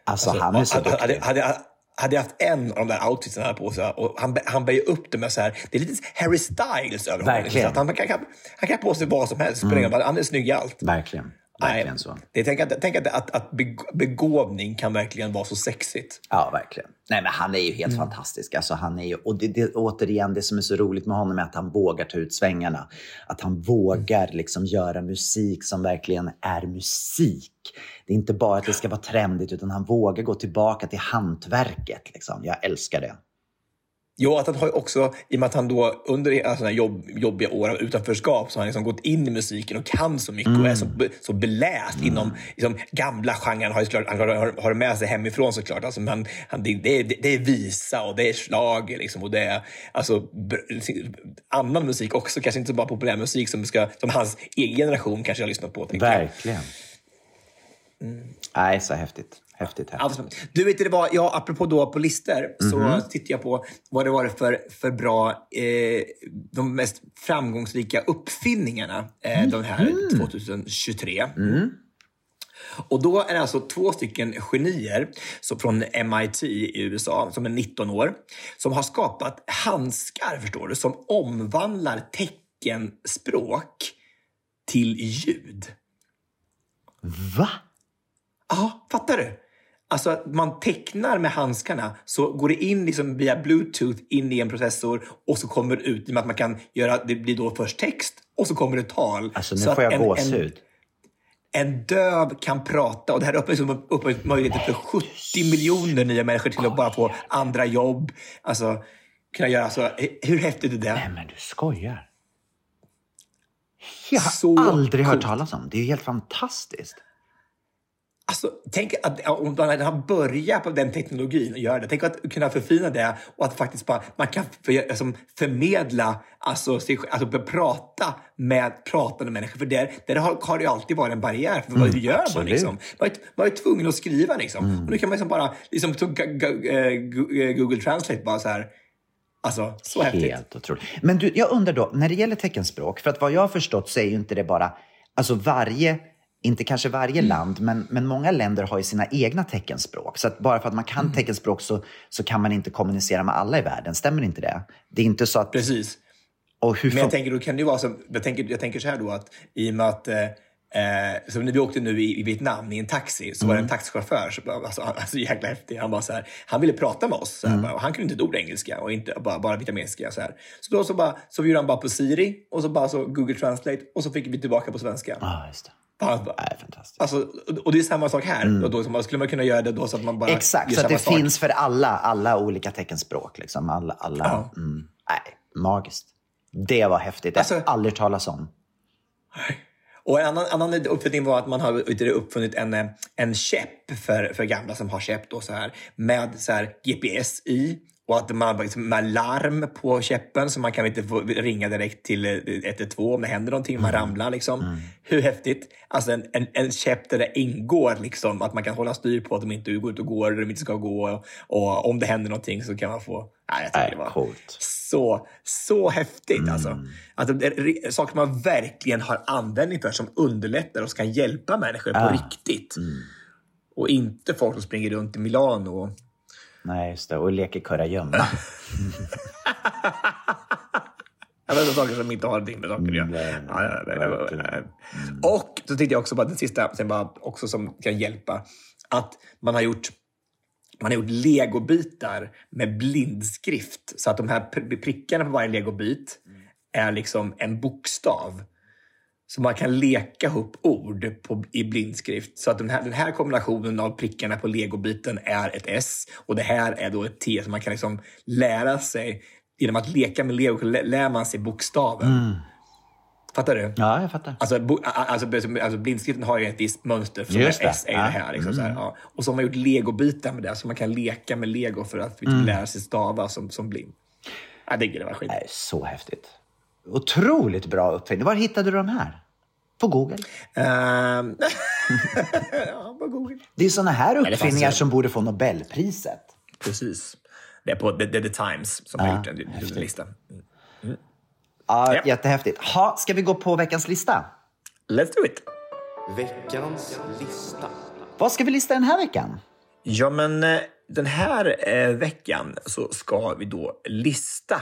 Alltså, han är så hade, duktig. hade, hade, hade jag haft en av de där outfitsen hade på sig och han, han bär ju upp det med så här, det är lite Harry Styles över honom. Verkligen. Att han, kan, han kan ha på sig vad som helst, roll. han är snygg i allt. Verkligen. Verkligen så. Det, tänk att, tänk att, att, att beg- begåvning kan verkligen vara så sexigt. Ja, verkligen. Nej, men han är ju helt fantastisk. Alltså, han är ju, och det, det, återigen, det som är så roligt med honom är att han vågar ta ut svängarna. Att han vågar liksom göra musik som verkligen är musik. Det är inte bara att det ska vara trendigt, utan han vågar gå tillbaka till hantverket. Liksom. Jag älskar det. Jo, att han har också, i och med att han då under sådana här jobb, jobbiga år av utanförskap så har han liksom gått in i musiken och kan så mycket och är så, be- så beläst inom liksom, gamla genren. Han har, såklart, han har, har med sig hemifrån såklart. Alltså, men han, det, det, det är visa och det är schlager liksom, och det är alltså, annan musik också. Kanske inte så bara populär musik som, ska, som hans egen generation kanske har lyssnat på. tänker jag. Verkligen. Nej, så häftigt. Häftigt, häftigt. Alltså, du vet, det var, ja, apropå då på listor så tittar jag på vad det var för, för bra, eh, de mest framgångsrika uppfinningarna eh, de här 2023. Och då är det alltså två stycken genier så från MIT i USA, som är 19 år, som har skapat handskar, förstår du, som omvandlar teckenspråk till ljud. Va? Ja, fattar du? Alltså att man tecknar med handskarna så går det in liksom via bluetooth in i en processor och så kommer det ut i och med att man kan göra, det blir då först text och så kommer det tal. Alltså nu så får jag gåshud. En, en döv kan prata och det här öppnar liksom upp möjligheter för 70 miljoner nya människor till att bara få andra jobb. Alltså, kunna göra så. Hur häftigt är det? Nej, men du skojar. Jag har Så aldrig hört coolt. talas om. Det är ju helt fantastiskt. Alltså, tänk att om man hade börjat på den teknologin och göra det. Tänk att kunna förfina det och att faktiskt bara, man kan för, alltså, förmedla, alltså, sig, alltså prata med pratande människor. För där, där har, har det alltid varit en barriär. För vad gör man absolut. liksom? Man är, man är tvungen att skriva liksom. Och nu kan man liksom bara, liksom, eh, eh, Google Translate bara så här. Alltså, så häftigt. Helt otroligt. Men du, jag undrar då, när det gäller teckenspråk, för att vad jag har förstått så är ju inte det bara, alltså varje, inte kanske varje Mm. land, men, men många länder har ju sina egna teckenspråk. Så bara för att man kan Mm. teckenspråk så, så kan man inte kommunicera med alla i världen. Stämmer inte det? Det är inte så att... Precis. Och hur Men jag tänker, då kan det ju vara så, jag tänker, jag tänker så här då att i och med att eh, Eh, så när vi åkte nu i, i Vietnam i en taxi så var det en taxichaufför, som alltså, alltså jäkla häftig. Han, bara så här, han ville prata med oss. Här, bara, och han kunde inte ett ord engelska och inte, bara, bara vietnamesiska. Så, här. så då så, bara, så gjorde han bara på Siri och så bara så Google Translate och så fick vi tillbaka på svenska. Ja, just det. Han Nej, fantastiskt. Alltså, och det är samma sak här. Och då, skulle man kunna göra det då så att man bara Exakt, så att det sak. finns för alla, alla olika teckenspråk. Liksom. Alla, alla, Ja. mm, nej, magiskt. Det var häftigt. Det har Alltså- aldrig talas om. Och en annan, annan uppfinning var att man har uppfunnit en, eh, en käpp för, för gamla som har käpp då, så här, med så här, GPS i. Och att man har liksom, larm på käppen så man kan inte ringa direkt till eh, 112 om det händer någonting, man ramlar. Liksom. Hur häftigt? Alltså en, en, en käpp där det ingår liksom, att man kan hålla styr på att de inte går ut och går de inte ska gå. Och, och om det händer någonting så kan man få... Nej, jag tycker det var coolt. så, så häftigt alltså. Mm. Alltså, det är saker man verkligen har användning för som underlättar och kan hjälpa människor på Ah. riktigt. Mm. Och inte folk som springer runt i Milano. Nej, just det. Och leker kurragömma. [laughs] Jag vet saker som inte har någonting med saker att göra. Nej, nej, Ja, ja, nej, nej, verkligen. nej. Och så tänkte jag också på den sista, sen bara också som kan hjälpa, att man har gjort man har gjort legobitar med blindskrift. Så att de här pr- prickarna på varje legobit är liksom en bokstav. Så man kan leka ihop ord på, i blindskrift. Så att den här, den här kombinationen av prickarna på legobiten är ett S och det här är då ett T. Så man kan liksom lära sig, genom att leka med lego, lä- lär man sig bokstaven. Fattar du? Ja, jag fattar. Alltså, bo, alltså, alltså blindskriften har ju ett visst mönster. Som Just är det. S är Ja. Mm. det här. Liksom, så här ja. Och så har man gjort legobitar med det, så man kan leka med lego för att Mm. lära sig stava som, som blind. Jag tycker det var skit. Nej, så häftigt. Otroligt bra uppfinning. Var hittade du de här? På Google? Ehm, [laughs] ja, på Google. Det är såna här uppfinningar som borde få Nobelpriset. Precis. Det är på The, The, The Times som har gjort en, en lista. Ja, Ja. Jättehäftigt. Ha, ska vi gå på veckans lista? Let's do it! Veckans lista. Vad ska vi lista den här veckan? Ja, men eh, den här eh, veckan så ska vi då lista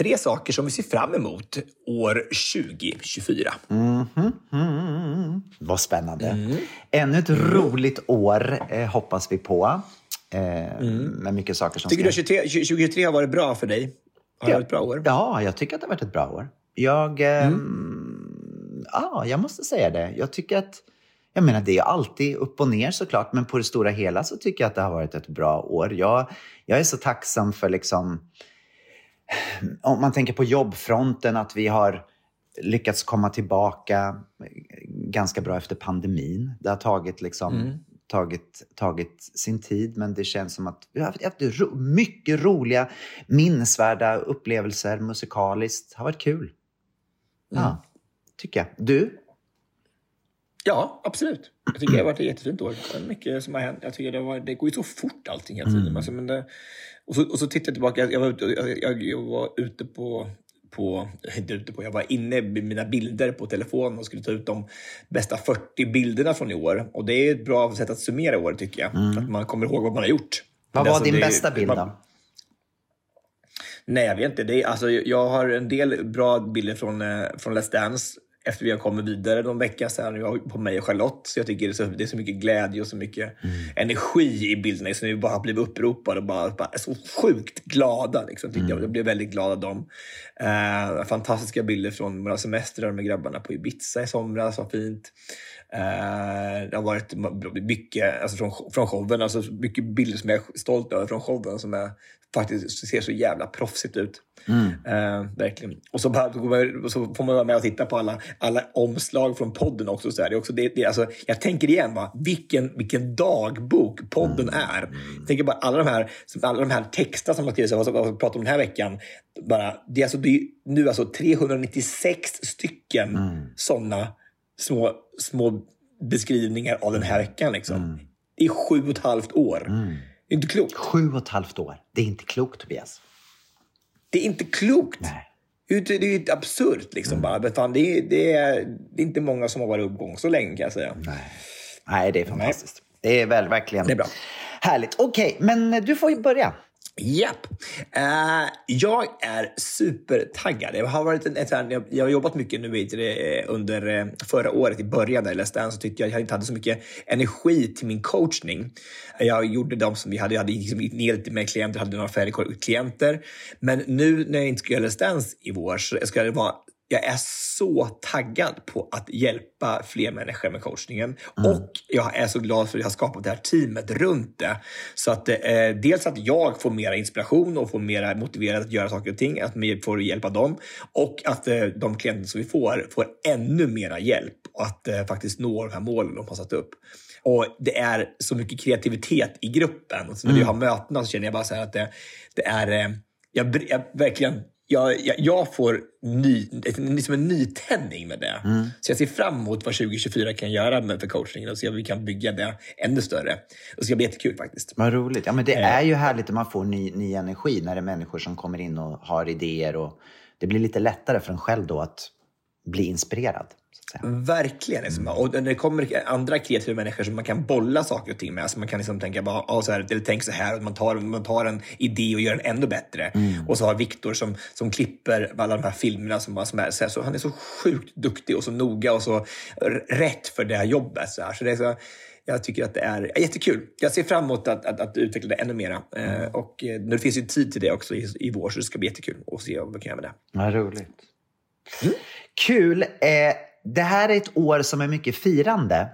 tre saker som vi ser fram emot år 2024. Mm, vad spännande. Mm. Ännu ett roligt år eh, hoppas vi på. Eh, Med mycket saker som Mm. Tycker du ska... 23, 2023 har varit bra för dig? Har det varit ett bra år? Ja, jag tycker att det har varit ett bra år. Jag, eh, Mm. ja, jag måste säga det. Jag tycker att, jag menar det är alltid upp och ner såklart, men på det stora hela så tycker jag att det har varit ett bra år. Jag, jag är så tacksam för liksom, om man tänker på jobbfronten, att vi har lyckats komma tillbaka ganska bra efter pandemin. Det har tagit, liksom, tagit, tagit sin tid, men det känns som att vi har haft- ro, mycket roliga, minnesvärda upplevelser musikaliskt. Det har varit kul. Ja, tycker jag. Du? Ja, absolut. Jag tycker det har varit ett jättefint år. Det är mycket som har hänt. Jag tycker det, var, det går ju så fort allting hela tiden. Alltså, men det, och, så, och så tittar jag tillbaka. Jag var ute, jag, jag, jag var ute på, på, inte ute på, jag var inne med mina bilder på telefonen och skulle ta ut de bästa 40 bilderna från i år. Och det är ett bra sätt att summera år tycker jag. Att man kommer ihåg vad man har gjort. Vad var alltså, din det- bästa bild man- då? Nej, jag vet inte. Det är, alltså, jag har en del bra bilder från, eh, från Let's Dance efter vi har kommit vidare någon vecka. Jag har på mig och Charlotte. Så jag tycker det är så, det är så mycket glädje och så mycket energi i bilderna. Så vi bara blivit uppropade och bara, bara så sjukt glada. Liksom, tyckte jag. jag blev väldigt glad av dem. Eh, fantastiska bilder från våra semestrar med grabbarna på Ibiza i somras. Var fint. Eh, det har varit mycket alltså från, från showen, alltså mycket bilder som jag är stolt över från showen som är, faktiskt ser så jävla proffsigt ut. Eh, verkligen. Och så, man- så får man vara med och titta på alla, alla omslag från podden också. Så här. Det är också det, det, alltså, jag tänker igen, va? Vilken, vilken dagbok podden är. Jag tänker bara alla de här, alla de här texterna som har skrivits, vad jag pratar om den här veckan. Bara, det är, alltså, det är nu alltså 396 stycken sådana små, små beskrivningar av den här veckan. Liksom. Det är sju och ett halvt år. Är inte klokt. Sju och ett halvt år. Det är inte klokt, Tobias. Det är inte klokt. Nej. Det är ju- absurt. Liksom, bara. Men fan, det, är, det, är, det är inte många som har varit uppgång så länge kan jag säga. Nej. Nej, det är fantastiskt. Det är väl verkligen Det är bra. härligt. Okej, men du får ju börja. Japp. Eh, jag är supertaggad. Jag har, varit en, ett, jag, jag har jobbat mycket nu i, eh, under eh, förra året i början där jag läste den så tyckte jag att jag inte hade så mycket energi till min coachning. Eh, jag gjorde de som vi hade, jag hade liksom ner lite med klienter, hade några färre klienter. Men nu när jag inte ska göra Let's Dance i vår så ska det vara jag är så taggad på att hjälpa fler människor med coachningen. Och jag är så glad för att jag har skapat det här teamet runt det. Så att eh, dels att jag får mera inspiration och får mera motiverad att göra saker och ting, att vi får hjälpa dem. Och att eh, de klienter som vi får, får ännu mera hjälp och att eh, faktiskt nå de här målen de har satt upp. Och det är så mycket kreativitet i gruppen. Och så när vi har mötena så känner jag bara så här att det, det är... Eh, jag, jag verkligen jag, jag, jag får ny, liksom en nytändning med det. Så jag ser fram emot vad 2024 kan göra med för coachningen och se om vi kan bygga det ännu större. Det ska bli jättekul faktiskt. Vad roligt. Ja, men det Eh. är ju härligt när man får ny, ny energi, när det är människor som kommer in och har idéer. Och det blir lite lättare för en själv då att bli inspirerad. Verkligen. Liksom. Och när det kommer andra kreativa människor som man kan bolla saker och ting med. Så man kan liksom tänka bara, ah, så här, eller tänk så här. Och man, tar, man tar en idé och gör den ännu bättre. Och så har Viktor som, som klipper alla de här filmerna. Som, som är, så, här, så Han är så sjukt duktig och så noga och så rätt för det här jobbet. Så, här. så det är så, jag tycker att det är jättekul. Jag ser fram emot att, att, att utveckla det ännu mera. Eh, och eh, nu finns ju tid till det också i, i vår, så det ska bli jättekul att se vad vi kan göra med det. Vad roligt. Kul. Eh, det här är ett år som är mycket firande.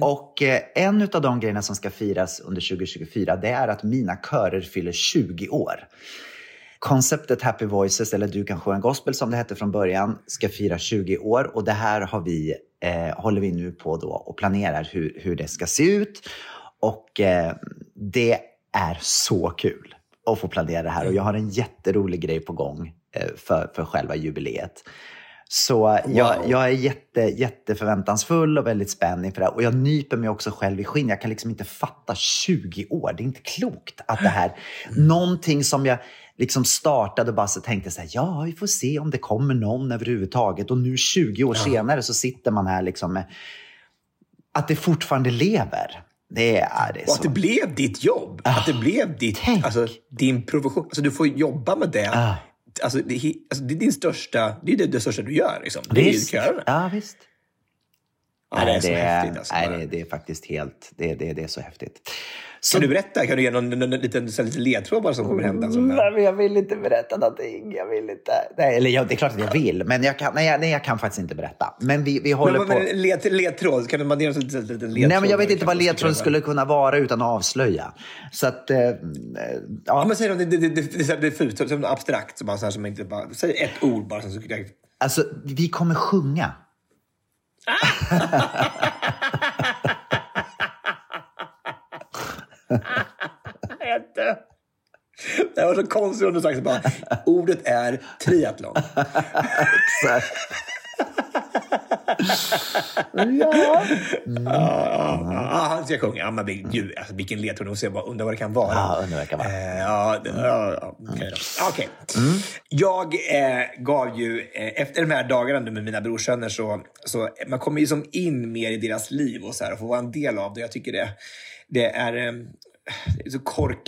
Och eh, en av de grejerna som ska firas under 2024 det är att mina körer fyller 20 år. Konceptet Happy Voices, eller Du kan sjunga gospel som det hette från början, ska fira 20 år och det här har vi, eh, håller vi nu på då och planerar hur, hur det ska se ut. Och eh, det är så kul att få planera det här och jag har en jätterolig grej på gång eh, för, för själva jubileet. Så jag, jag är jätte, jätteförväntansfull och väldigt spänd inför det här. Och jag nyper mig också själv i skinn. Jag kan liksom inte fatta 20 år. Det är inte klokt att det här, någonting som jag liksom startade och bara så tänkte så här, ja, vi får se om det kommer någon överhuvudtaget. Och nu 20 år senare så sitter man här liksom med att det fortfarande lever. Det är, det Och att det blev ditt jobb. att det blev ditt, tänk. alltså, din profession. Alltså, du får jobba med det. Ah. Alltså, det, är- alltså, det är din största, det är det, det största du gör. Liksom. Det är Visst. kören. Ja, visst. Ja, det är så det häftigt. Alltså, nej, det, det är faktiskt helt, det, det, det är så häftigt. Så, Kan du berätta? Kan du ge någon, någon, någon liten, liten ledtråd vad som kommer hända? Som Nej, men jag vill inte berätta någonting. Jag vill inte. Nej, eller ja, det är klart att jag vill, men jag kan, nej, jag- nej, jag kan faktiskt inte berätta. Men vi, vi håller men, på... men, led, ledtråd, kan du man ge en liten, liten ledtråd? Nej, men jag vet inte vad man ledtråden skulle kunna vara utan att avslöja. Så att... Eh, Ja, ja, men säg något, det, det, det, det, diffust, abstrakt. Som bara, så här, som inte bara, säg ett ord bara. Så, så, alltså, vi kommer sjunga jag dör. Det var så konstigt om du sagt bara, ordet är triathlon. [laughs] Exakt ja. Ja, ja, ja, han ska sjunga. Ja, men gud, alltså, vilken ledtråd. Undrar vad det kan vara. Ja, undrar vad det kan vara. Eh, ja, det- ja, okej då. Okej. Jag eh, gav ju, eh, efter de här dagarna med mina brorsöner, så, så man kommer ju som in mer i deras liv och så här, och får vara en del av det. Jag tycker det, det är... Eh, det så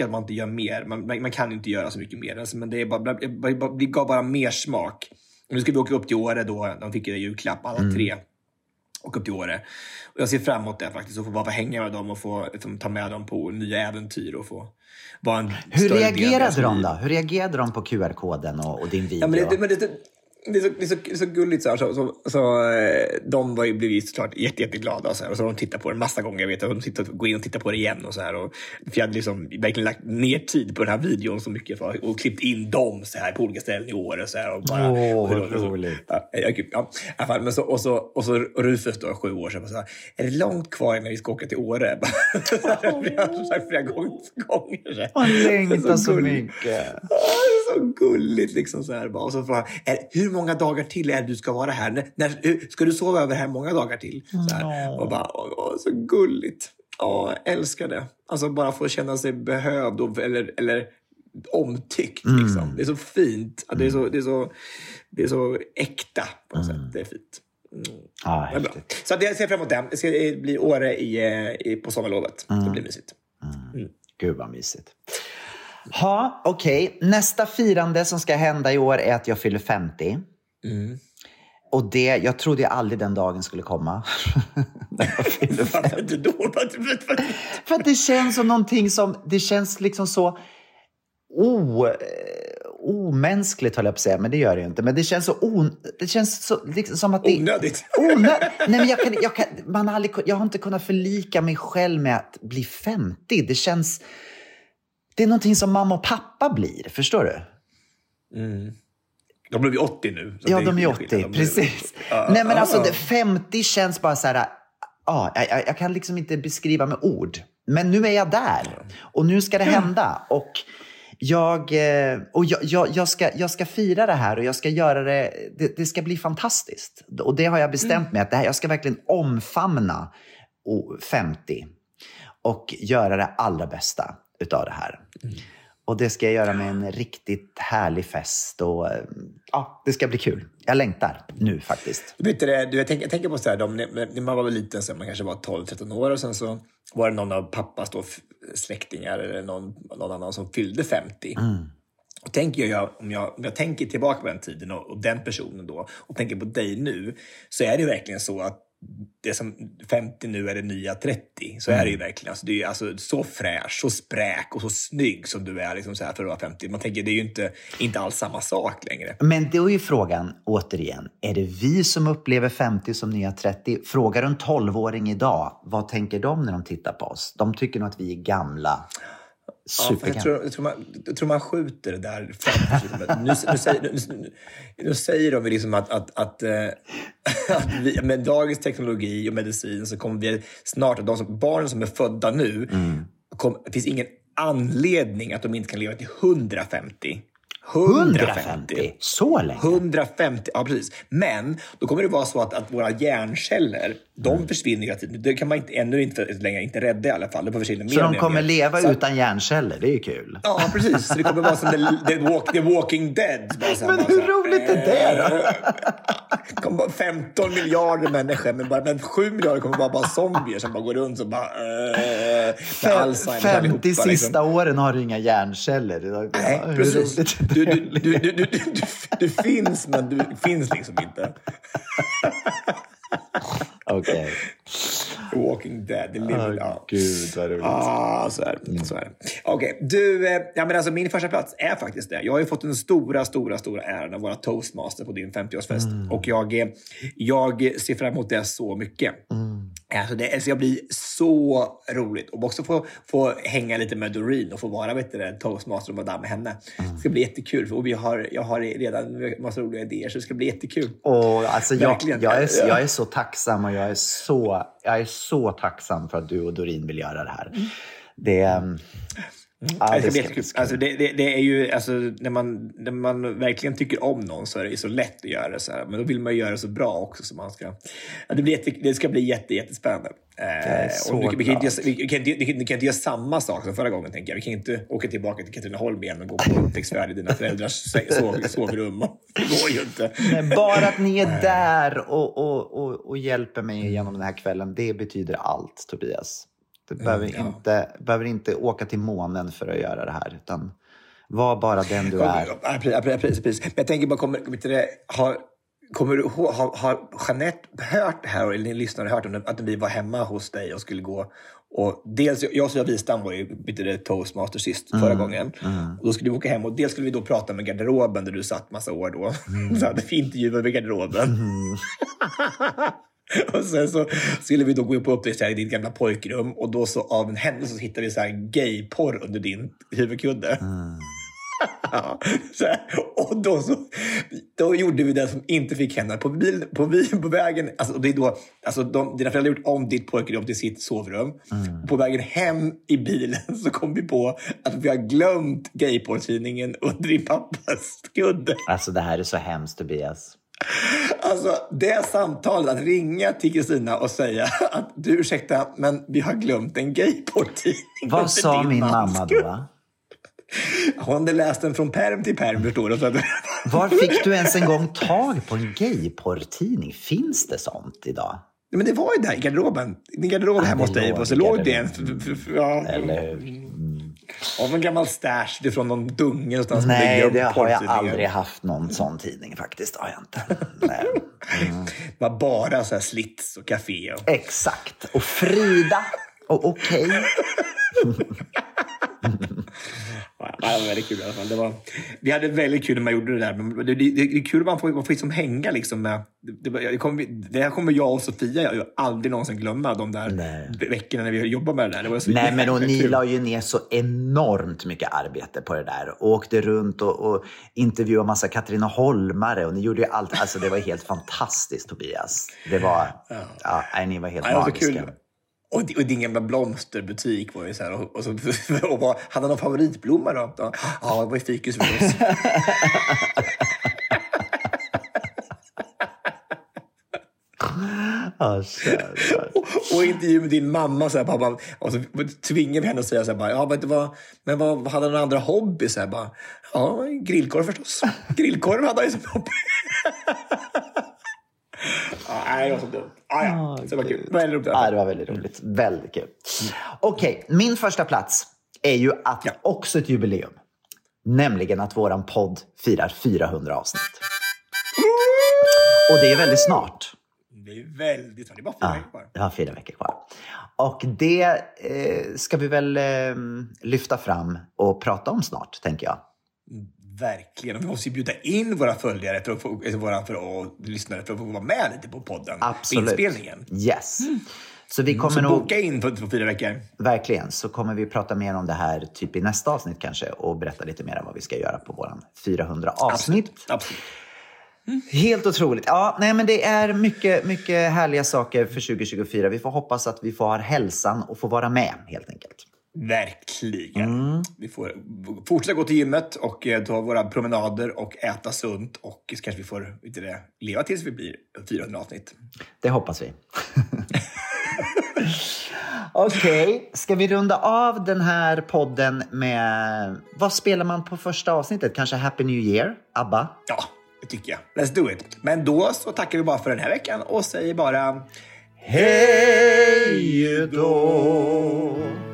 att man inte gör mer. Man, man, man kan inte göra så mycket mer. Alltså, men det är bara, vi gav bara mer smak. Och nu ska vi åka upp till Åre då. De fick ju julklapp, alla tre och upp till Åre. Och jag ser fram emot det faktiskt, att få bara hänga med dem och få liksom, ta med dem på nya äventyr och få vara en Hur reagerade de då? Hur reagerade de på QR-koden och, och din video? Ja, men det, men det, det, är så, det, är så, det är så gulligt. Så, här, så, så, så eh, de var ju, blev ju såklart jätte, jätteglada och så, här, och så har de tittat på det massa gånger. Jag vet, och de tittar, går in och tittar på det igen. Och så här, och, för jag hade liksom verkligen lagt ner tid på den här videon så mycket för, och klippt in dem så här, på olika ställen i år. Och så här, och bara, Åh, vad så- roligt. Ja, ja, gud, ja. I alla fall, men så, och, så, och så Rufus då, sju år sedan, så här, är det långt kvar innan vi ska åka till Åre? [laughs] [laughs] Har sagt flera gånger. gånger så här. Man längtar så mycket. Så gulligt liksom så här bara. Och så frågar han, hur många dagar till är det du ska vara här? När, ska du sova över här många dagar till? Så här. Och bara, åh, så gulligt. Ja, älskar det. Alltså bara få känna sig behövd och, eller, eller omtyckt. Liksom. Det är så fint. Det är så, det är så, det är så äkta på något sätt. Det är fint. Ja, Det är bra. Så jag ser fram emot det. Det ska bli Åre i, eh, i, på sommarlovet. Det blir mysigt. Gud vad mysigt. Ha, okej. Nästa firande som ska hända i år är att jag fyller 50. Och det, jag trodde aldrig den dagen skulle komma. [laughs] När jag fyller 50. [laughs] Varför då? För att det känns som någonting som, det känns liksom så o, omänskligt höll jag på att säga, men det gör det ju inte. Men det känns så, on, det känns så liksom som att det... Onödigt. Onö, nej, men jag, kan, jag, kan, man har aldrig, jag har inte kunnat förlika mig själv med att bli 50. Det känns... Det är någonting som mamma och pappa blir, förstår du? De blev ju 80 nu. Ja, de är skillnad. 80, De blev- precis. Ja, Nej, men alltså det, 50 känns bara så här... Ja, jag, jag- kan liksom inte beskriva med ord. Men nu är jag där och nu ska det hända. Och jag, eh, och jag, jag, jag, ska, jag ska fira det här och jag ska göra det, det, det ska bli fantastiskt. Och det har jag bestämt mig att det här, jag ska verkligen omfamna o- 50 och göra det allra bästa utav det här. Och det ska jag göra med en riktigt härlig fest och ja, det ska bli kul. Jag längtar nu faktiskt. Vet du, du, jag, tänker, jag tänker på så här, de, när man var liten, så man kanske var 12-13 år och sen så var det någon av pappas då, släktingar eller någon, någon annan som fyllde 50. Och tänker jag, om, jag, om jag tänker tillbaka på den tiden och, och den personen då och tänker på dig nu så är det ju verkligen så att det som 50 nu är det nya 30. Så är det ju verkligen. Alltså, du är alltså så fräsch, så spräk och så snygg som du är liksom så här för att vara 50. Man tänker det är ju inte, inte alls samma sak längre. Men då är ju frågan, återigen, är det vi som upplever 50 som nya 30? Frågar du en 12-åring idag, vad tänker de när de tittar på oss? De tycker nog att vi är gamla. Ja, för jag, tror, jag, tror man, jag tror man skjuter det där framför nu, nu, säger, nu, nu, säger de liksom att, att, att, eh, [laughs] att vi, med dagens teknologi och medicin så kommer vi snart, att de som, barnen som är födda nu, kom, det finns ingen anledning att de inte kan leva till 150. 150? Så länge? 150, ja precis. Men då kommer det vara så att, att våra hjärnceller, de försvinner hela tiden. Det kan man inte, ännu inte längre inte rädda i alla fall. Det försvinner mer Så de kommer mer. leva Så- utan hjärnceller, det är ju kul. Ja, precis. Så det kommer vara som The, the, walk, the Walking Dead. Bara Men hur roligt är det då? [laughs] Det kommer vara 15 miljarder människor, men, bara, men 7 miljarder kommer vara bara zombier som bara går runt och bara... Uh, Fem- 50 sista åren har du inga hjärnceller. Ja, liksom. Nej, hur precis. du, du, du, du finns, men du finns liksom inte. Okej. Walking Dead. Det lever, ja. Gud, vad roligt. Ah, så är det. Så är det. Okej, du, eh, ja, men alltså min första plats är faktiskt det. Jag har ju fått den stora, stora, stora äran att vara toastmaster på din 50-årsfest. Och jag, eh, jag ser fram emot det så mycket. Alltså det, alltså jag blir så roligt. Och också få, få hänga lite med Doreen och få vara vet du, det, toastmaster och madame med henne. Det ska bli jättekul. För, vi har, jag har redan massa roliga idéer, så det ska bli jättekul. Och, alltså, jag, Verkligen. jag, är, Ja. jag är så tacksam och jag är så, jag är så tacksam för att du och Dorin vill göra det här. Det, ehm, Ja, det, ska bli alltså, det, det, det är ju, alltså, när, man, när man verkligen tycker om någon så är det ju så lätt att göra det så här. Men då vill man ju göra det så bra också. Så man ska, ja, det, blir jätte, det ska bli jätte, jättespännande. Eh, och vi, vi, kan inte, vi, kan inte, vi, kan, inte göra samma sak som förra gången. Tänker jag. Vi kan inte åka tillbaka till Katrineholm igen och gå på [laughs] upptäcktsfärd i dina föräldrars sov, [laughs] sovrum. Det går ju inte. Men bara att ni är där och, och, och, och hjälper mig igenom den här kvällen, det betyder allt, Tobias. Du behöver, Mm, ja. inte, behöver inte åka till månen för att göra det här, utan var bara den du är. Ja, precis, precis. Men jag tänker bara, kommer, kommer det, har, kommer du ihåg, har, har Jeanette hört det här, eller ni lyssnare hört om det, att vi var hemma hos dig och skulle gå och dels, jag och Sofia Wistam var ju det, toastmaster sist förra gången. Och då skulle vi åka hem och dels skulle vi då prata med garderoben där du satt massa år då. [laughs] Så hade vi intervjuer med garderoben. [laughs] [laughs] Och sen så skulle vi då gå upp på upptäcktsfärd i ditt gamla pojkrum och då så av en händelse så hittade vi så här gayporr under din huvudkudde. [laughs] Så här. Och då, så, då gjorde vi det som inte fick hända. På, bil, på, bil, på vägen, alltså, och det är då, alltså, de, dina föräldrar har gjort om ditt pojkrum till sitt sovrum. På vägen hem i bilen så kom vi på att vi har glömt gayporrtidningen under din pappas kudde. Alltså det här är så hemskt, Tobias. Alltså det samtalet, att ringa till Kristina och säga att du ursäkta, men vi har glömt en gayporrtidning. Vad sa din min mamma kudde." då? Hon hade läst den från perm till perm, förstår du. Så att, Var fick du ens en gång tag på en gayporrtidning? Finns det sånt idag? Men det var ju där i garderoben. I garderoben Ja, hemma hos dig. Och så låg det en... Ja, Eller hur? Av en gammal stash från någon dunge någonstans. Nej, det har jag aldrig haft någon sån tidning faktiskt. Har jag inte. Nej. [laughs] Det var bara så här slits och café. Och... Exakt. Och Frida. Och okej. [laughs] [laughs] Ja, det var väldigt kul i alla fall. Det var... Vi hade väldigt kul när man gjorde det där. Men det, det, det är kul att man får, man får liksom hänga liksom med... Det, det, kommer, det här kommer jag och Sofia jag, aldrig någonsin glömma, de där Nej. veckorna när vi jobbade med det där. Det var så Nej, men och ni la ju ner så enormt mycket arbete på det där. Och åkte runt och, och intervjuade massa Katrineholmare. Och ni gjorde ju allt. Alltså det var helt fantastiskt Tobias. Det var... Ja, nej, ni var helt Ja, var magiska. kul. Och, och din gamla blomsterbutik var ju så här. Och, och, så, [laughs] och vad, hade han någon favoritblomma då? Ja, det var ju fikus förstås. [laughs] Ja, kära. och, och intervju med din mamma. Så här, pappa, och så tvingade vi henne att säga så här, bara, ja, du vad, men vad, hade han andra hobby? Så här, bara, ja, grillkorv förstås. Grillkorv hade han ju som hobby. [laughs] ja, nej, det var så dumt. Ah, ja, så det var kul. Väldigt roligt. Ja, det var väldigt roligt. Väldigt kul. Okej, min första plats är ju att Ja. också ett jubileum. Nämligen att våran podd firar 400 avsnitt. Och det är väldigt snart. Det är väldigt Det är bara fyra Ja, veckor kvar. jag har fyra veckor kvar. Och det eh, ska vi väl eh, lyfta fram och prata om snart, tänker jag. Verkligen. Och vi måste ju bjuda in våra följare för att få, våra för, och lyssnare för att få vara med lite på podden. Absolut. På inspelningen. Yes. Så vi kommer Så nog, boka in på, på fyra veckor. verkligen, så kommer vi prata mer om det här typ i nästa avsnitt kanske och berätta lite mer om vad vi ska göra på våran 400 avsnitt. Absolut. Helt otroligt. Ja, nej, men det är mycket, mycket härliga saker för 2024. Vi får hoppas att vi får ha hälsan och få vara med helt enkelt. Verkligen. Mm. Vi får fortsätta gå till gymmet och eh, ta våra promenader och äta sunt. Och så kanske vi får du det, leva tills vi blir 400 avsnitt. Det hoppas vi. [laughs] Okej, ska vi runda av den här podden med... Vad spelar man på första avsnittet? Kanske Happy New Year? ABBA? Ja, det tycker jag. Let's do it. Men då så tackar vi bara för den här veckan och säger bara Hej då!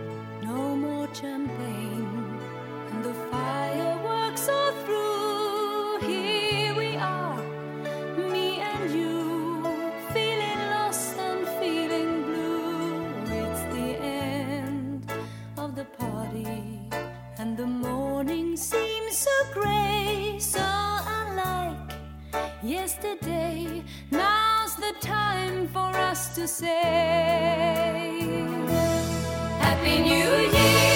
Yesterday. Now's the time for us to say. Happy New Year,